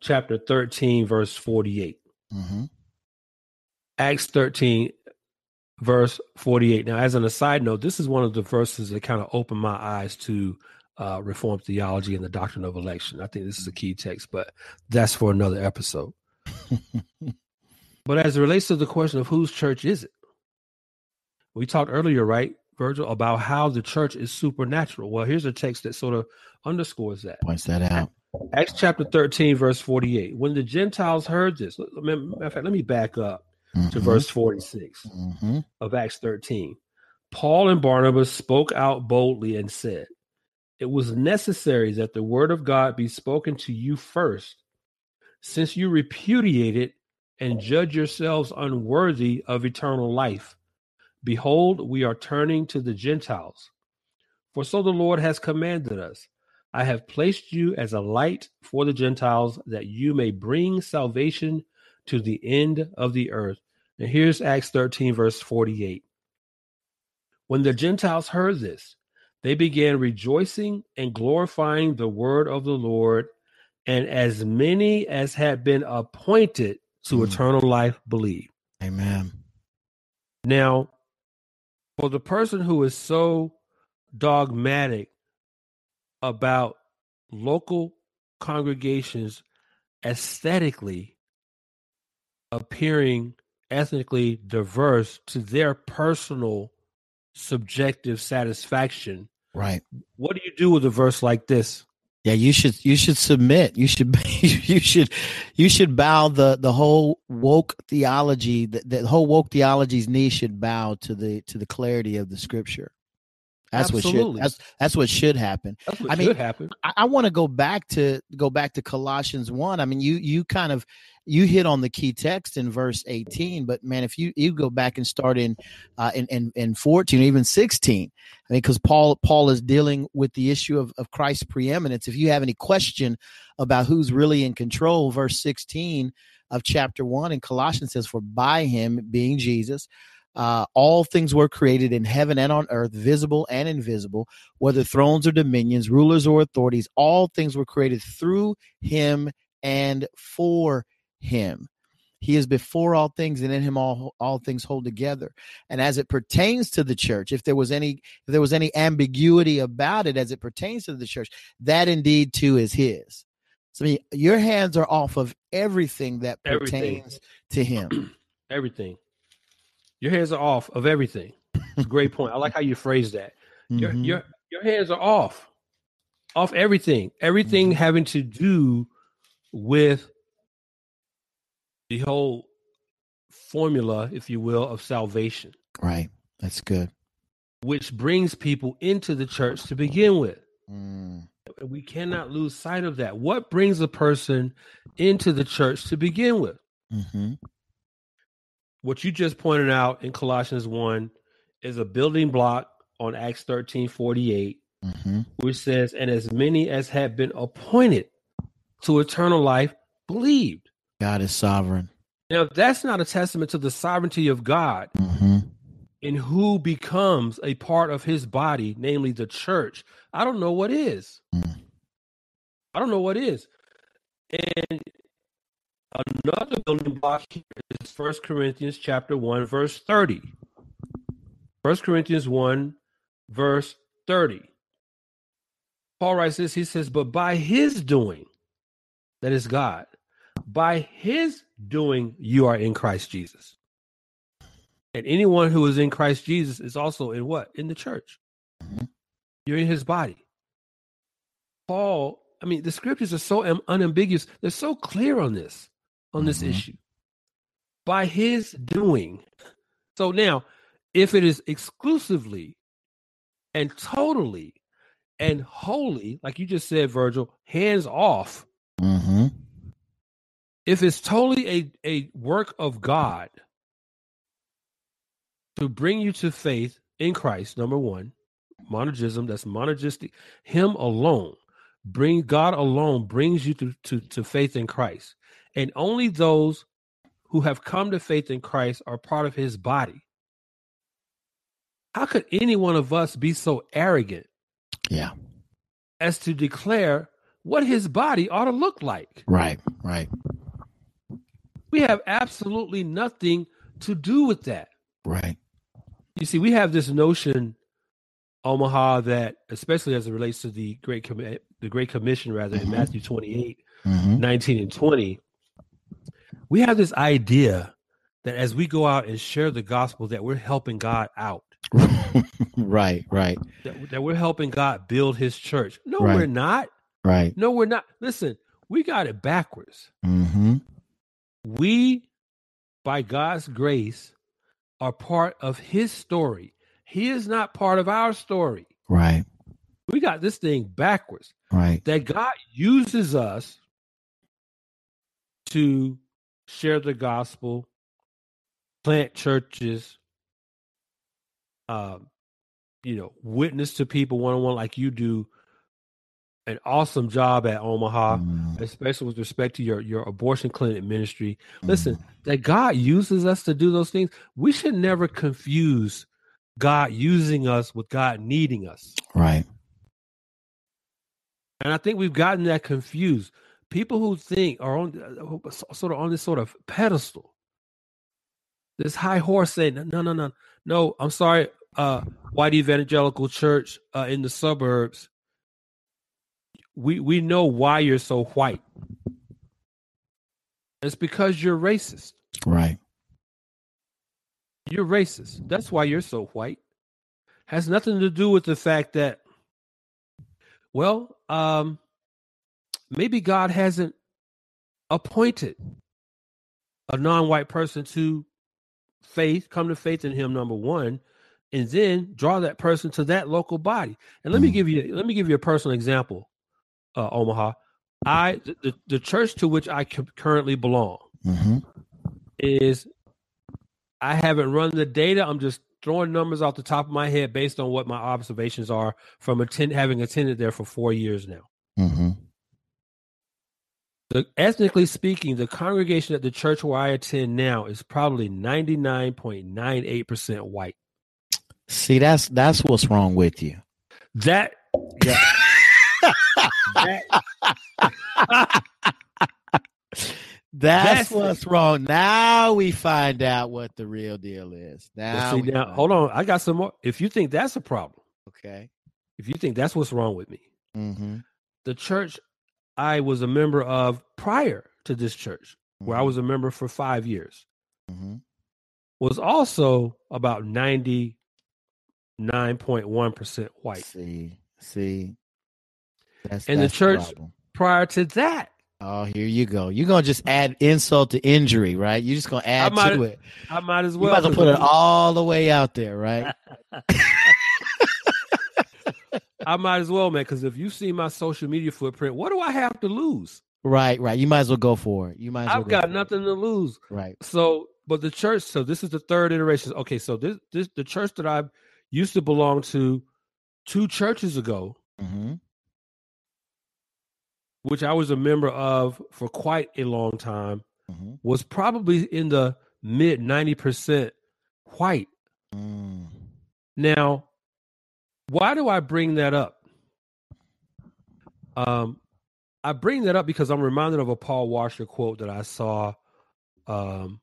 chapter 13, verse 48. Mm-hmm. Acts 13, verse 48. Now, as an aside note, this is one of the verses that kind of opened my eyes to uh, Reformed theology and the doctrine of election. I think this is a key text, but that's for another episode. but as it relates to the question of whose church is it, we talked earlier, right, Virgil, about how the church is supernatural. Well, here's a text that sort of underscores that. Points that out. Acts chapter 13, verse 48. When the Gentiles heard this, matter of fact, let me back up mm-hmm. to verse 46 mm-hmm. of Acts 13. Paul and Barnabas spoke out boldly and said, It was necessary that the word of God be spoken to you first, since you repudiate it and judge yourselves unworthy of eternal life. Behold, we are turning to the Gentiles. For so the Lord has commanded us I have placed you as a light for the Gentiles, that you may bring salvation to the end of the earth. And here's Acts 13, verse 48. When the Gentiles heard this, they began rejoicing and glorifying the word of the Lord, and as many as had been appointed to mm. eternal life believed. Amen. Now, for the person who is so dogmatic about local congregations aesthetically appearing ethnically diverse to their personal subjective satisfaction. Right. What do you do with a verse like this? Yeah, you should you should submit. You should you should you should bow the the whole woke theology the, the whole woke theology's knee should bow to the to the clarity of the scripture. That's Absolutely. what should that's that's what should happen. That's what I mean, happen. I, I want to go back to go back to Colossians one. I mean, you you kind of you hit on the key text in verse 18 but man if you you go back and start in uh in in, in 14 even 16 i mean because paul paul is dealing with the issue of, of christ's preeminence if you have any question about who's really in control verse 16 of chapter 1 in colossians says for by him being jesus uh, all things were created in heaven and on earth, visible and invisible, whether thrones or dominions, rulers or authorities. All things were created through him and for him. He is before all things, and in him all all things hold together. And as it pertains to the church, if there was any if there was any ambiguity about it as it pertains to the church, that indeed too is his. So I mean, your hands are off of everything that pertains to him. everything. Your hands are off of everything. great point. I like how you phrase that. Your mm-hmm. your your hands are off. Off everything. Everything mm-hmm. having to do with the whole formula, if you will, of salvation. Right. That's good. Which brings people into the church to begin with. Mm. We cannot lose sight of that. What brings a person into the church to begin with? Mm-hmm. What you just pointed out in Colossians 1 is a building block on Acts 13 48, mm-hmm. which says, And as many as have been appointed to eternal life believed. God is sovereign. Now, that's not a testament to the sovereignty of God mm-hmm. in who becomes a part of his body, namely the church. I don't know what is. Mm. I don't know what is. And another building block here is First Corinthians chapter 1, verse 30. First Corinthians 1, verse 30. Paul writes this, he says, But by his doing, that is God, by his doing, you are in Christ Jesus. And anyone who is in Christ Jesus is also in what? In the church. Mm-hmm. You're in his body. Paul, I mean, the scriptures are so unambiguous. They're so clear on this, on this mm-hmm. issue. By his doing. So now, if it is exclusively and totally and wholly, like you just said, Virgil, hands off, mm-hmm if it's totally a, a work of God to bring you to faith in Christ, number one, monergism, that's monergistic, Him alone, bring God alone brings you to, to, to faith in Christ. And only those who have come to faith in Christ are part of His body. How could any one of us be so arrogant? Yeah. As to declare what his body ought to look like. Right, right. We have absolutely nothing to do with that. Right. You see, we have this notion, Omaha, that especially as it relates to the Great Com- the Great Commission, rather mm-hmm. in Matthew 28, mm-hmm. 19 and 20, we have this idea that as we go out and share the gospel, that we're helping God out. right, right. That, that, we're helping God build his church. No, right. we're not. Right. No, we're not. Listen, we got it backwards. Mm-hmm. We, by God's grace, are part of his story. He is not part of our story. Right. We got this thing backwards. Right. That God uses us to share the gospel, plant churches, uh, you know, witness to people one on one like you do, an awesome job at Omaha, mm. especially with respect to your your abortion clinic ministry. Listen, mm. that God uses us to do those things. We should never confuse God using us with God needing us. Right. And I think we've gotten that confused. People who think are on uh, sort of on this sort of pedestal, this high horse saying, "No, no, no, no." I'm sorry, uh, white evangelical church uh, in the suburbs we we know why you're so white. It's because you're racist. Right. You're racist. That's why you're so white. Has nothing to do with the fact that well, um maybe God hasn't appointed a non-white person to faith, come to faith in him number 1, and then draw that person to that local body. And let mm. me give you let me give you a personal example uh, Omaha. I the, the church to which I currently belong mm-hmm. is I haven't run the data. I'm just throwing numbers off the top of my head based on what my observations are from attend having attended there for four years now. Mm-hmm. The, ethnically speaking, the congregation at the church where I attend now is probably 99.98% white. See, that's that's what's wrong with you. That, that That's, That's what's wrong. Now we find out what the real deal is. Now, see, now hold on. I got some more. If you think that's a problem, okay. If you think that's what's wrong with me, mm-hmm. the church I was a member of prior to this church, where I mm-hmm. was a member for five years, mm-hmm. was also about ninety nine point one percent white. See, see, that's, and that's the church the prior to that Oh, here you go. You're gonna just add insult to injury, right? You're just gonna add might, to it. I might as well. You might as well put it all the way out there, right? I might as well, man. Because if you see my social media footprint, what do I have to lose? Right, right. You might as well go for it. You might. As well I've got nothing it. to lose. Right. So, but the church. So this is the third iteration. Okay, so this this the church that I used to belong to two churches ago. Mm-hmm which I was a member of for quite a long time, mm-hmm. was probably in the mid 90% white. Mm. Now, why do I bring that up? Um, I bring that up because I'm reminded of a Paul Washer quote that I saw. Um,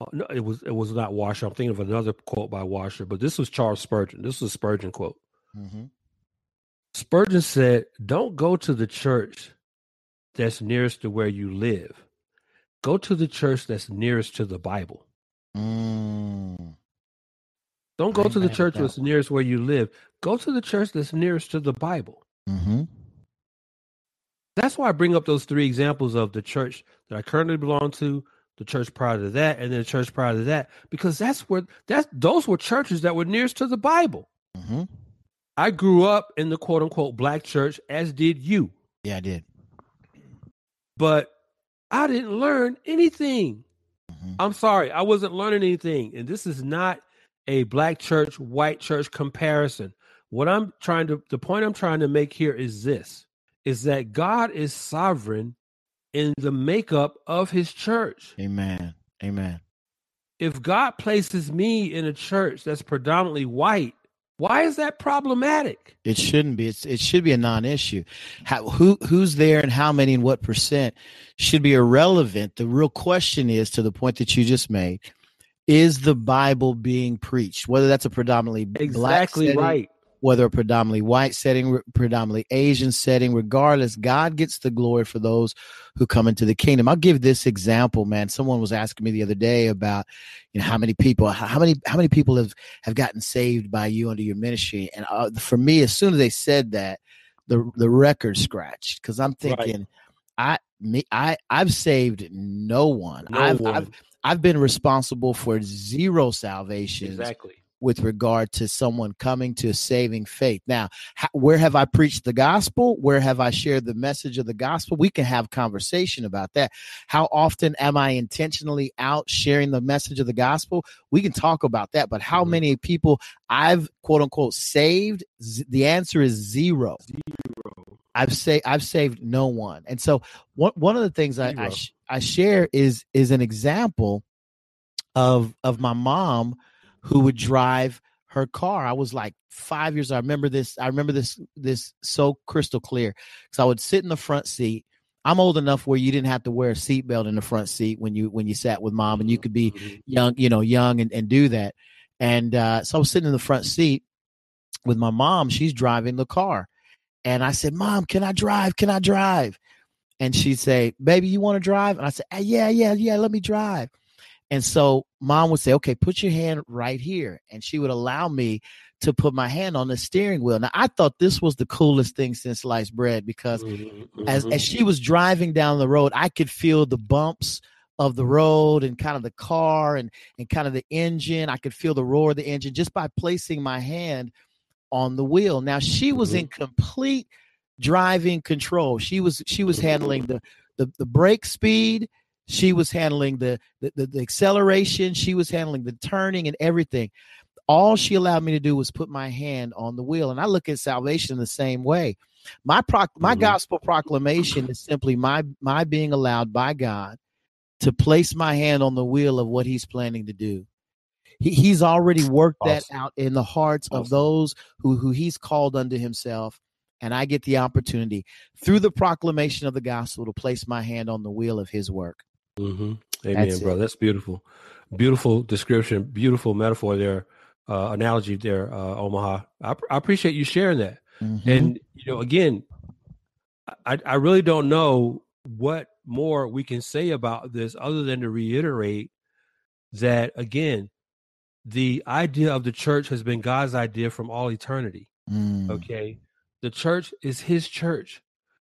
uh, no, it was it was not Washer. I'm thinking of another quote by Washer, but this was Charles Spurgeon. This was a Spurgeon quote. Mm-hmm. Spurgeon said, Don't go to the church that's nearest to where you live. Go to the church that's nearest to the Bible. Mm. Don't go to the church that's nearest where you live. Go to the church that's nearest to the Bible. Mm-hmm. That's why I bring up those three examples of the church that I currently belong to, the church prior to that, and then the church prior to that, because that's where that's those were churches that were nearest to the Bible. Mm-hmm. I grew up in the quote unquote black church, as did you. Yeah, I did. But I didn't learn anything. Mm-hmm. I'm sorry, I wasn't learning anything. And this is not a black church, white church comparison. What I'm trying to, the point I'm trying to make here is this is that God is sovereign in the makeup of his church. Amen. Amen. If God places me in a church that's predominantly white, why is that problematic? It shouldn't be. It's, it should be a non-issue. How, who who's there and how many and what percent should be irrelevant. The real question is to the point that you just made: Is the Bible being preached? Whether that's a predominantly exactly black setting, right, whether a predominantly white setting, predominantly Asian setting, regardless, God gets the glory for those who come into the kingdom. I'll give this example, man. Someone was asking me the other day about, you know, how many people, how many, how many people have have gotten saved by you under your ministry. And uh, for me, as soon as they said that, the the record scratched because I'm thinking, right. I me I I've saved no one. No I've, one. I've I've been responsible for zero salvations. Exactly with regard to someone coming to a saving faith. Now, how, where have I preached the gospel? Where have I shared the message of the gospel? We can have conversation about that. How often am I intentionally out sharing the message of the gospel? We can talk about that. But how mm-hmm. many people I've quote unquote saved? Z- the answer is zero. Zero. I've say I've saved no one. And so one one of the things I I, sh- I share is is an example of of my mom who would drive her car. I was like five years. I remember this. I remember this this so crystal clear because I would sit in the front seat. I'm old enough where you didn't have to wear a seatbelt in the front seat when you when you sat with mom, and you could be mm-hmm. young, you know, young and, and do that. And uh, so I was sitting in the front seat with my mom. She's driving the car, and I said, "Mom, can I drive? Can I drive?" And she'd say, "Baby, you want to drive?" And I said, "Yeah, yeah, yeah. Let me drive." And so mom would say, okay, put your hand right here. And she would allow me to put my hand on the steering wheel. Now, I thought this was the coolest thing since sliced bread because mm-hmm. as, as she was driving down the road, I could feel the bumps of the road and kind of the car and, and kind of the engine. I could feel the roar of the engine just by placing my hand on the wheel. Now, she was mm-hmm. in complete driving control. She was she was handling the the, the brake speed she was handling the, the, the, the acceleration, she was handling the turning and everything. All she allowed me to do was put my hand on the wheel. And I look at salvation the same way. My pro- my mm-hmm. gospel proclamation is simply my my being allowed by God to place my hand on the wheel of what He's planning to do. He, he's already worked awesome. that out in the hearts awesome. of those who who He's called unto Himself, and I get the opportunity through the proclamation of the gospel to place my hand on the wheel of His work. Mm-hmm. Amen, That's bro. It. That's beautiful. Beautiful description. Beautiful metaphor there. Uh, analogy there, uh, Omaha. I, I appreciate you sharing that. Mm-hmm. And you know, again, I, I really don't know what more we can say about this other than to reiterate that again, the idea of the church has been God's idea from all eternity. Mm. Okay. The church is his church.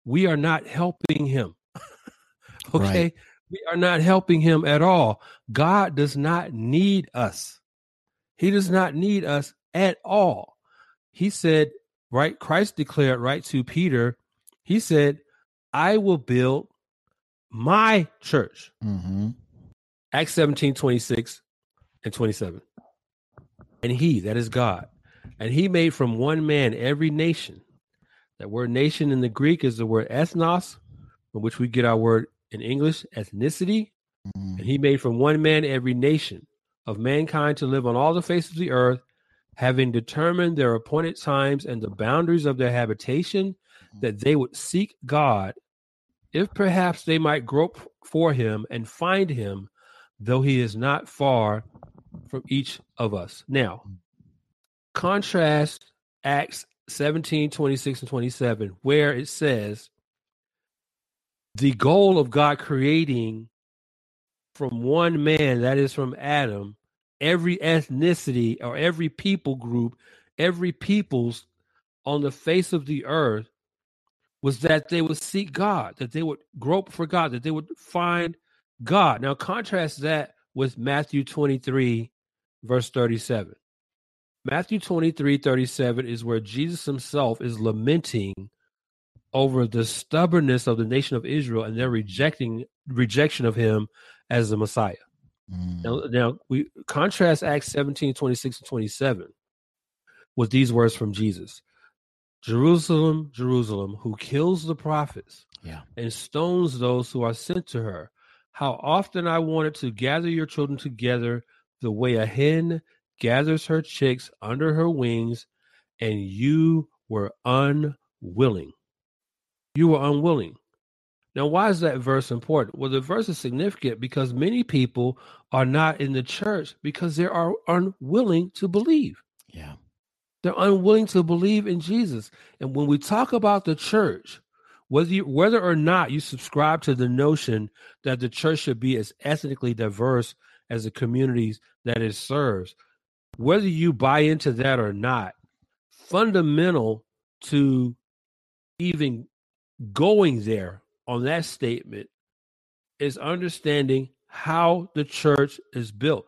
We are not helping him. okay. Right. We are not helping him at all. God does not need us. He does not need us at all. He said, right? Christ declared right to Peter, he said, I will build my church. Mm-hmm. Acts 17, 26 and 27. And he, that is God, and he made from one man every nation. That word nation in the Greek is the word ethnos, from which we get our word in English, ethnicity. Mm-hmm. And he made from one man every nation of mankind to live on all the face of the earth, having determined their appointed times and the boundaries of their habitation, mm-hmm. that they would seek God, if perhaps they might grope for him and find him, though he is not far from each of us. Now, mm. contrast Acts 17, 26, and 27, where it says, the goal of God creating from one man, that is from Adam, every ethnicity or every people group, every peoples on the face of the earth was that they would seek God, that they would grope for God, that they would find God. Now, contrast that with Matthew 23, verse 37. Matthew 23, 37 is where Jesus himself is lamenting over the stubbornness of the nation of Israel and their rejecting rejection of him as the Messiah. Mm. Now, now we contrast Acts 17, 26 and 27 with these words from Jesus. Jerusalem, Jerusalem, who kills the prophets yeah. and stones those who are sent to her. How often I wanted to gather your children together the way a hen gathers her chicks under her wings, and you were unwilling. You were unwilling. Now, why is that verse important? Well, the verse is significant because many people are not in the church because they are unwilling to believe. Yeah. They're unwilling to believe in Jesus. And when we talk about the church, whether you, whether or not you subscribe to the notion that the church should be as ethnically diverse as the communities that it serves, whether you buy into that or not, fundamental to even going there on that statement is understanding how the church is built.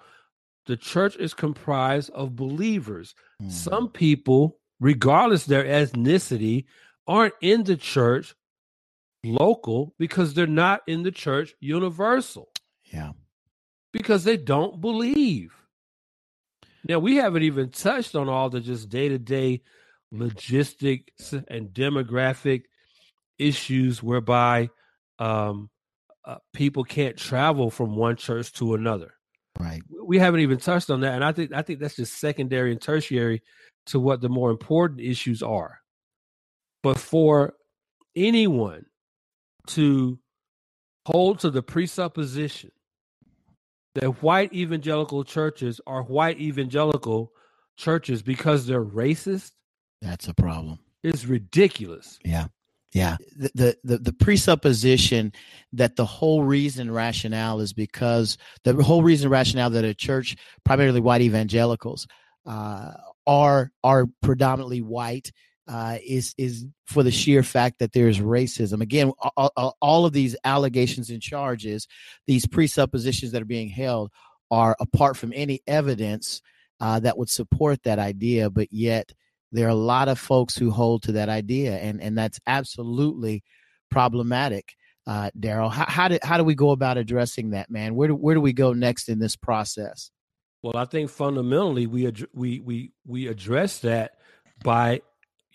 The church is comprised of believers. Mm. Some people, regardless their ethnicity, aren't in the church local because they're not in the church universal. Yeah. Because they don't believe. Now, we haven't even touched on all the just day to day logistics and demographic issues whereby um, uh, people can't travel from one church to another. Right. We haven't even touched on that, and I think I think that's just secondary and tertiary to what the more important issues are. But for anyone to hold to the presupposition that white evangelical churches are white evangelical churches because they're racist, that's a problem. it's ridiculous. Yeah. Yeah, the, the the presupposition that the whole reason rationale is because the whole reason rationale that a church, primarily white evangelicals, uh, are are predominantly white uh, is is for the sheer fact that there's racism. Again, all, all, of these allegations and charges, these presuppositions that are being held, are apart from any evidence uh, that would support that idea. But yet, there are a lot of folks who hold to that idea, and and that's absolutely problematic. Uh, Darrell, how, how do how do we go about addressing that, man? Where do where do we go next in this process? Well, I think fundamentally we ad- we we we address that by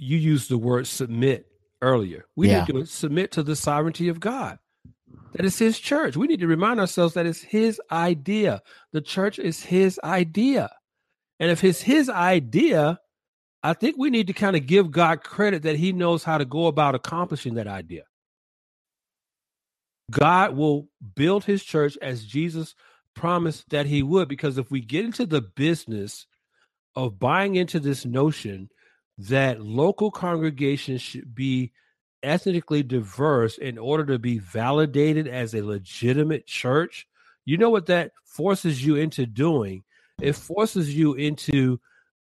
you used the word submit earlier. We Yeah. need to submit to the sovereignty of God. That is his church. We need to remind ourselves that it's his idea. The church is his idea. And if it's his idea, I think we need to kind of give God credit that he knows how to go about accomplishing that idea. God will build his church as Jesus promised that he would. Because if we get into the business of buying into this notion that local congregations should be ethnically diverse in order to be validated as a legitimate church, you know what that forces you into doing? It forces you into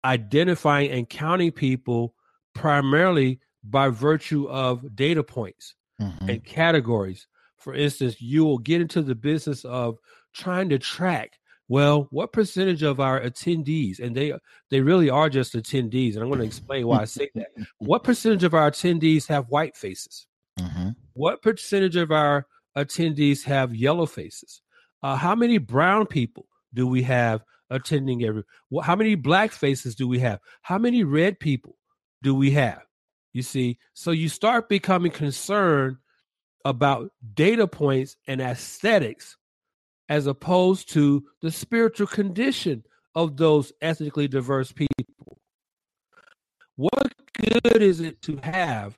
identifying and counting people primarily by virtue of data points Mhm. and categories. For instance, you will get into the business of trying to track well what percentage of our attendees and they they really are just attendees and i'm going to explain why i say that. What percentage of our attendees have white faces? Mhm. what percentage of our attendees have yellow faces? Uh, how many brown people do we have attending every wh- how many black faces do we have? How many red people do we have? You see? So you start becoming concerned about data points and aesthetics as opposed to the spiritual condition of those ethnically diverse people. What good is it to have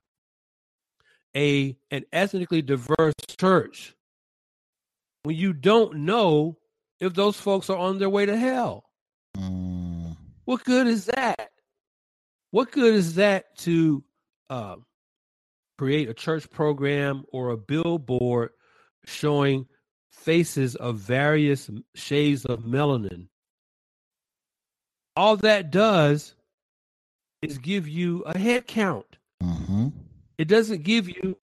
a an ethnically diverse church when you don't know if those folks are on their way to hell? Mm. what good is that? What good is that to uh, create a church program or a billboard showing faces of various shades of melanin all that does is give you a head count Mhm. it doesn't give you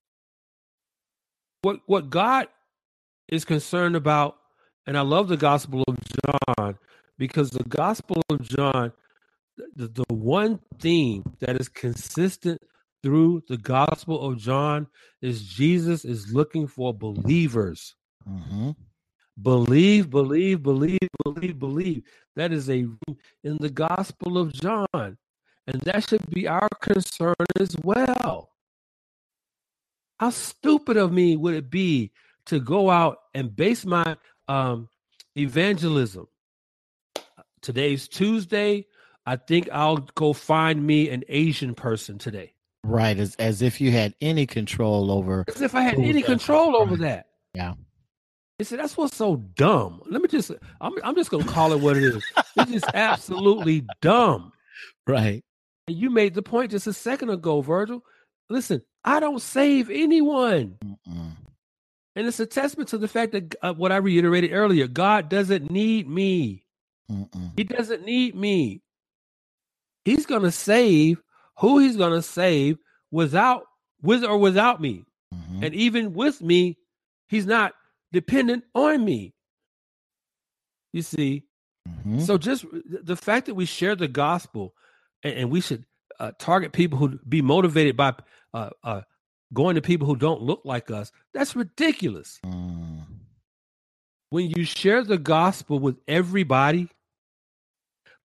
what what God is concerned about. And I love the Gospel of John because the Gospel of John, the, the one theme that is consistent through the Gospel of John is Jesus is looking for believers. Mhm. Believe, believe, believe, believe, believe. That is a in the Gospel of John. And that should be our concern as well. How stupid of me would it be to go out and base my um, evangelism? Today's Tuesday. I think I'll go find me an Asian person today. Right, as as if you had any control over. As if I had any control over that. Yeah. They said that's what's so dumb. Let me just I'm I'm just gonna call it what it is. It's just absolutely dumb. Right. And you made the point just a second ago, Virgil. Listen, I don't save anyone. Mm-mm. And it's a testament to the fact that uh, what I reiterated earlier God doesn't need me. Mm-mm. He doesn't need me. He's going to save who he's going to save without, with or without me. Mhm. And even with me, he's not dependent on me. You see, Mhm. so just the fact that we share the gospel and, and we should uh, target people who be motivated by uh, uh, going to people who don't look like us, that's ridiculous. Mm. When you share the gospel with everybody,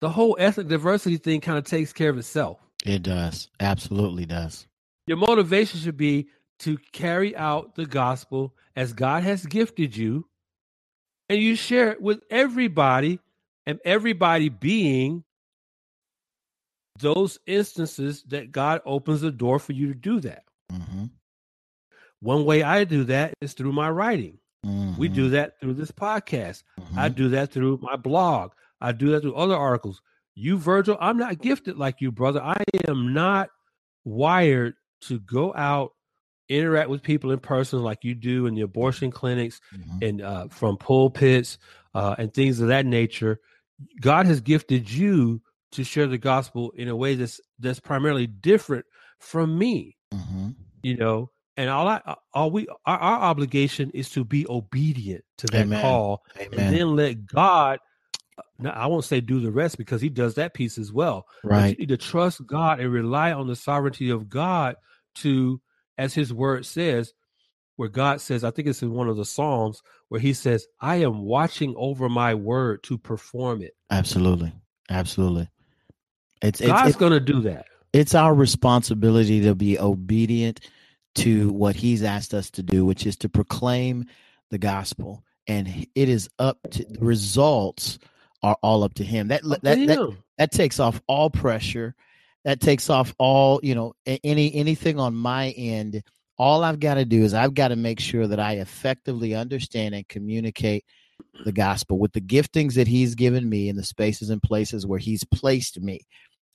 the whole ethnic diversity thing kind of takes care of itself. It does. Absolutely does. Your motivation should be to carry out the gospel as God has gifted you, and you share it with everybody, and everybody being those instances that God opens the door for you to do that. hmm One way I do that is through my writing. We Mm-hmm. do that through this podcast. I do that through my blog. I do that through other articles. You, Virgil, I'm not gifted like you, brother. I am not wired to go out, interact with people in person like you do in the abortion clinics Mhm. and uh, from pulpits uh, and things of that nature. God has gifted you to share the gospel in a way that's that's primarily different from me. Mhm. You know, and all I all we our, our obligation is to be obedient to that Amen. call Amen. and then let God. Now, I won't say do the rest because He does that piece as well. But right. you need to trust God and rely on the sovereignty of God to, as His Word says, where God says, I think it's in one of the Psalms where He says, "I am watching over my word to perform it." Absolutely. Absolutely. It's God's it's going to do that. It's our responsibility to be obedient to what he's asked us to do, which is to proclaim the gospel. And it is up to the results are all up to him. That that, that that takes off all pressure. That takes off all, you know, any anything on my end. All I've got to do is I've got to make sure that I effectively understand and communicate the gospel with the giftings that he's given me in the spaces and places where he's placed me.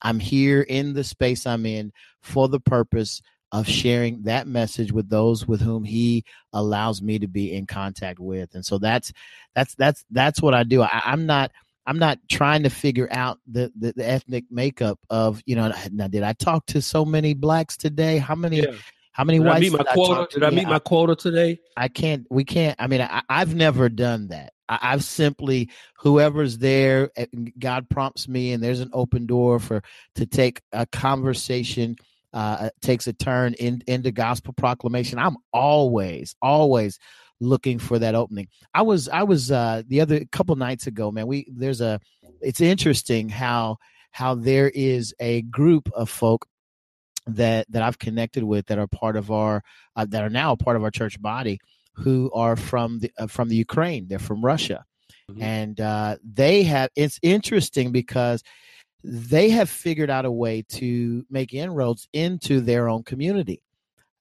I'm here in the space I'm in for the purpose of sharing that message with those with whom he allows me to be in contact with and so that's that's that's that's what i do I, am not i'm not trying to figure out the, the, the ethnic makeup of you know now did i talk to so many blacks today how many yeah. How many did whites? I meet my did quota? I did I meet my quota today? I can't. We can't. I mean, I, have never done that. I, I've simply whoever's there. Eh, God prompts me, and there's an open door for to take a conversation uh, takes a turn in, into gospel proclamation, I'm always, always looking for that opening. I was, I was uh, the other couple nights ago, man. We there's a, it's interesting how how there is a group of folk that that I've connected with that are part of our uh, that are now a part of our church body who are from the uh, from the Ukraine. They're from Russia, mm-hmm. and uh, they have. It's interesting because they have figured out a way to make inroads into their own community.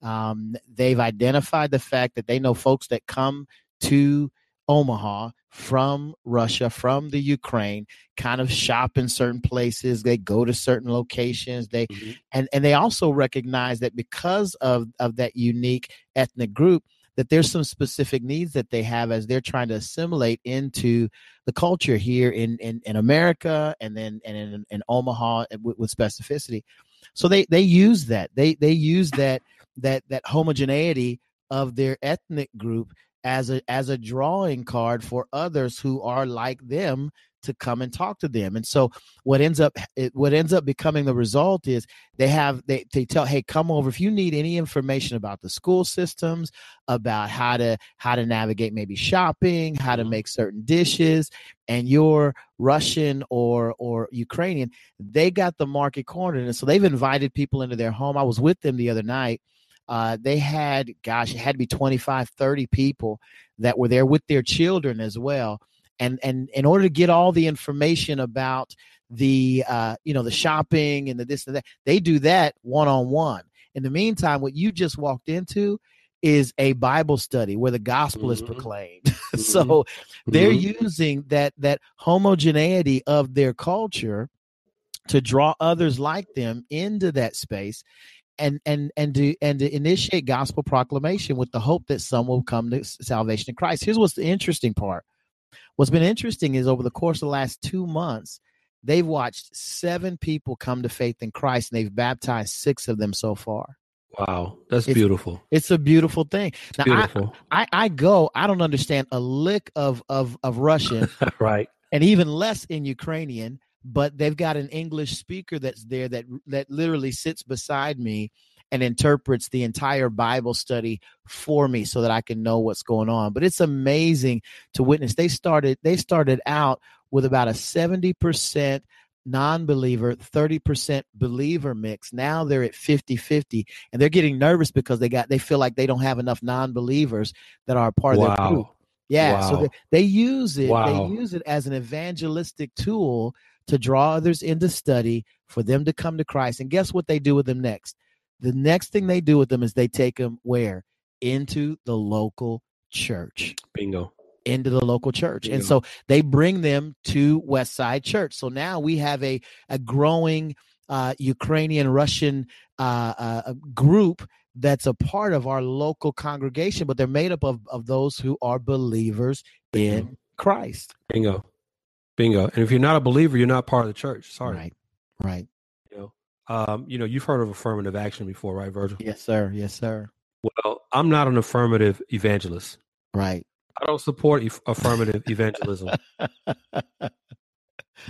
Um, they've identified the fact that they know folks that come to Omaha from Russia, from the Ukraine, kind of shop in certain places. They go to certain locations. They mm-hmm. and and they also recognize that because of of that unique ethnic group, that there's some specific needs that they have as they're trying to assimilate into the culture here in in, in America and then and in, in Omaha with, with specificity. So they they use that they they use that that that homogeneity of their ethnic group as a as a drawing card for others who are like them to come and talk to them. And so what ends up what ends up becoming the result is they have they they tell hey come over if you need any information about the school systems, about how to how to navigate maybe shopping, how to mm-hmm. make certain dishes and you're Russian or or Ukrainian, they got the market cornered and so they've invited people into their home. I was with them the other night uh, they had gosh it had to be 25 30 people that were there with their children as well and and in order to get all the information about the uh, you know the shopping and the this and that they do that one on one in the meantime what you just walked into is a bible study where the gospel mm-hmm. is proclaimed mm-hmm. so they're mm-hmm. using that that homogeneity of their culture to draw others like them into that space and and and to and to initiate gospel proclamation with the hope that some will come to salvation in Christ. Here's what's the interesting part. What's been interesting is over the course of the last two months, they've watched seven people come to faith in Christ, and they've baptized six of them so far. Wow, that's it's, beautiful. It's a beautiful thing. It's now, beautiful. I, I, I go. I don't understand a lick of of of Russian, right? And even less in Ukrainian but they've got an English speaker that's there that that literally sits beside me and interprets the entire Bible study for me so that I can know what's going on. But it's amazing to witness. They started they started out with about a 70% non-believer 30% believer mix now they're at 50-50 and they're getting nervous because they got they feel like they don't have enough non-believers that are part wow. of their group yeah wow. so they, they use it wow. they use it as an evangelistic tool to draw others into study, for them to come to Christ. And guess what they do with them next? The next thing they do with them is they take them where? Into the local church. Bingo. Into the local church. Bingo. And so they bring them to West Side Church. So now we have a, a growing uh, Ukrainian Russian uh, uh, group that's a part of our local congregation, but they're made up of, of those who are believers Bingo. in Christ. Bingo. Bingo. And if you're not a believer, you're not part of the church. Sorry. Right. Right. You know, um, you know, you've heard of affirmative action before, right, Virgil? Yes, sir. Yes, sir. Well, I'm not an affirmative evangelist. Right. I don't support e- affirmative evangelism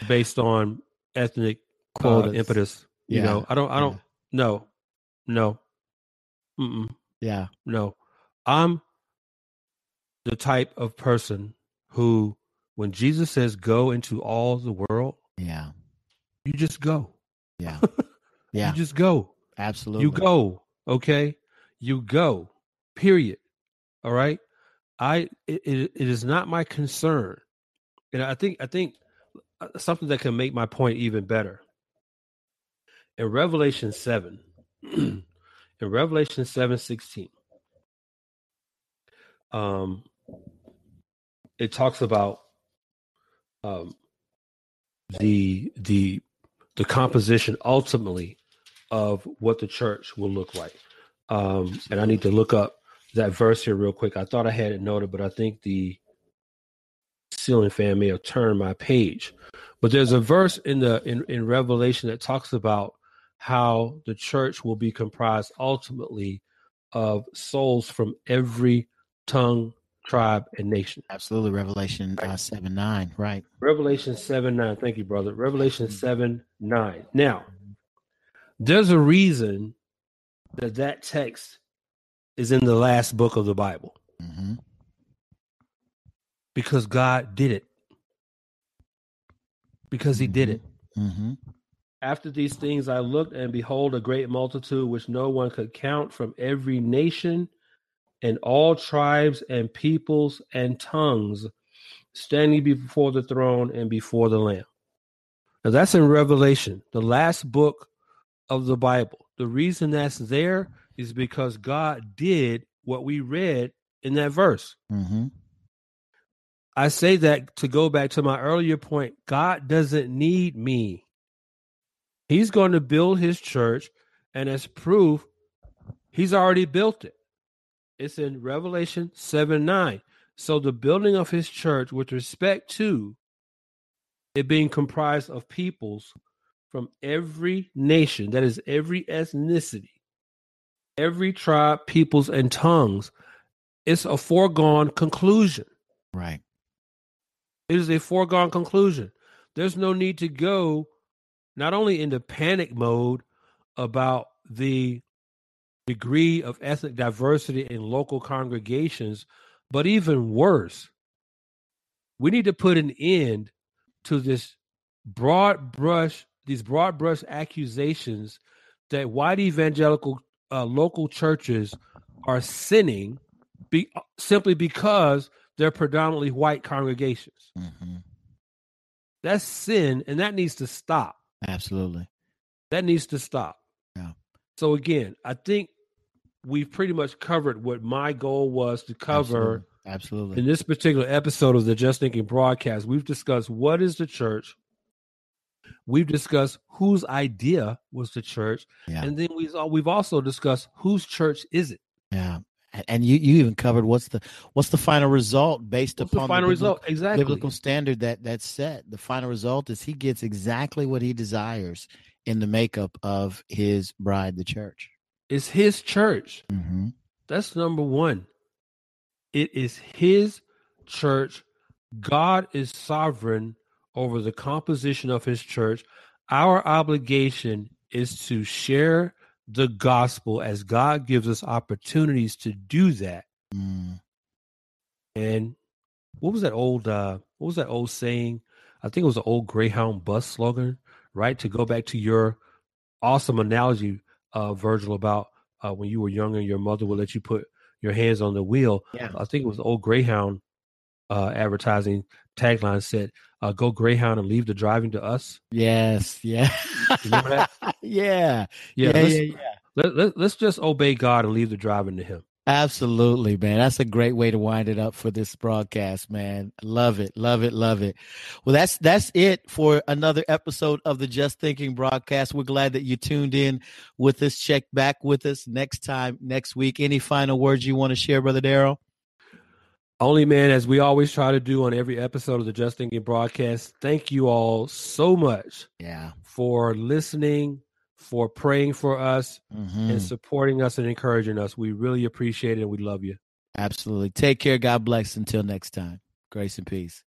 based on ethnic uh, impetus. You yeah. know, I don't. I don't. Yeah. No. No. Mm-mm. Yeah. No. I'm the type of person who when Jesus says go into all the world, yeah, you just go. Yeah. Yeah. You just go. Absolutely. You go. Okay. You go. Period. All right. I it, it, is not my concern. And I think I think uh, something that can make my point even better. In Revelation 7, in Revelation 7 16, um, it talks about um, the the the composition ultimately of what the church will look like. Um, and I need to look up that verse here real quick. I thought I had it noted, but I think the ceiling fan may have turned my page. But there's a verse in the in, in Revelation that talks about how the church will be comprised ultimately of souls from every tongue, tribe, and nation. Absolutely. Revelation uh, 7 9. Right. Revelation 7 9. Thank you, brother. Revelation 7 9. Now, there's a reason that that text is in the last book of the Bible Mm-hmm. because God did it. Because he did it. Mm-hmm. After these things, I looked, and behold, a great multitude which no one could count from every nation and all tribes and peoples and tongues standing before the throne and before the Lamb. Now, that's in Revelation, the last book of the Bible. The reason that's there is because God did what we read in that verse. Mm-hmm. I say that to go back to my earlier point God doesn't need me. He's going to build his church, and as proof, he's already built it. It's in Revelation 7 9. So the building of his church, with respect to it being comprised of peoples from every nation, that is, every ethnicity, every tribe, peoples, and tongues, it's a foregone conclusion. Right. It is a foregone conclusion. There's no need to go not only into panic mode about the degree of ethnic diversity in local congregations, but even worse, we need to put an end to this broad brush, these broad brush accusations that white evangelical uh, local churches are sinning be, simply because they're predominantly white congregations. Mm-hmm. That's sin, and that needs to stop. Absolutely. That needs to stop. Yeah. So again, I think we've pretty much covered what my goal was to cover Absolutely. Absolutely. in this particular episode of the Just Thinking broadcast. We've discussed what is the church. We've discussed whose idea was the church, Yeah. and then we've we've also discussed whose church is it. Yeah. And you, you even covered what's the what's the final result based What's the upon final biblical- result? Exactly. biblical standard that that's set. The final result is he gets exactly what he desires in the makeup of his bride, the church. It's his church. Mm-hmm. That's number one. It is his church. God is sovereign over the composition of his church. Our obligation is to share the gospel as God gives us opportunities to do that. Mm. And what was that old uh what was that old saying? I think it was an old Greyhound bus slogan, right? To go back to your awesome analogy, uh, Virgil, about uh, when you were younger, and your mother would let you put your hands on the wheel. Yeah. I think it was old Greyhound uh, advertising tagline said, uh, "Go Greyhound and leave the driving to us." Yes. Yeah. Remember that? yeah. Yeah, Yeah. let's, Yeah. Yeah. Let, let, let's just obey God and leave the driving to Him. Absolutely, man. That's a great way to wind it up for this broadcast, man. Love it, love it, love it. Well, that's that's it for another episode of the Just Thinking broadcast. We're glad that you tuned in with us. Check back with us next time, next week. Any final words you want to share, Brother Darrell? Only man, as we always try to do on every episode of the Just Thinking broadcast, thank you all so much Yeah. for listening, for praying for us, Mhm. and supporting us and encouraging us. We really appreciate it and we love you. Absolutely. Take care. God bless. Until next time. Grace and peace.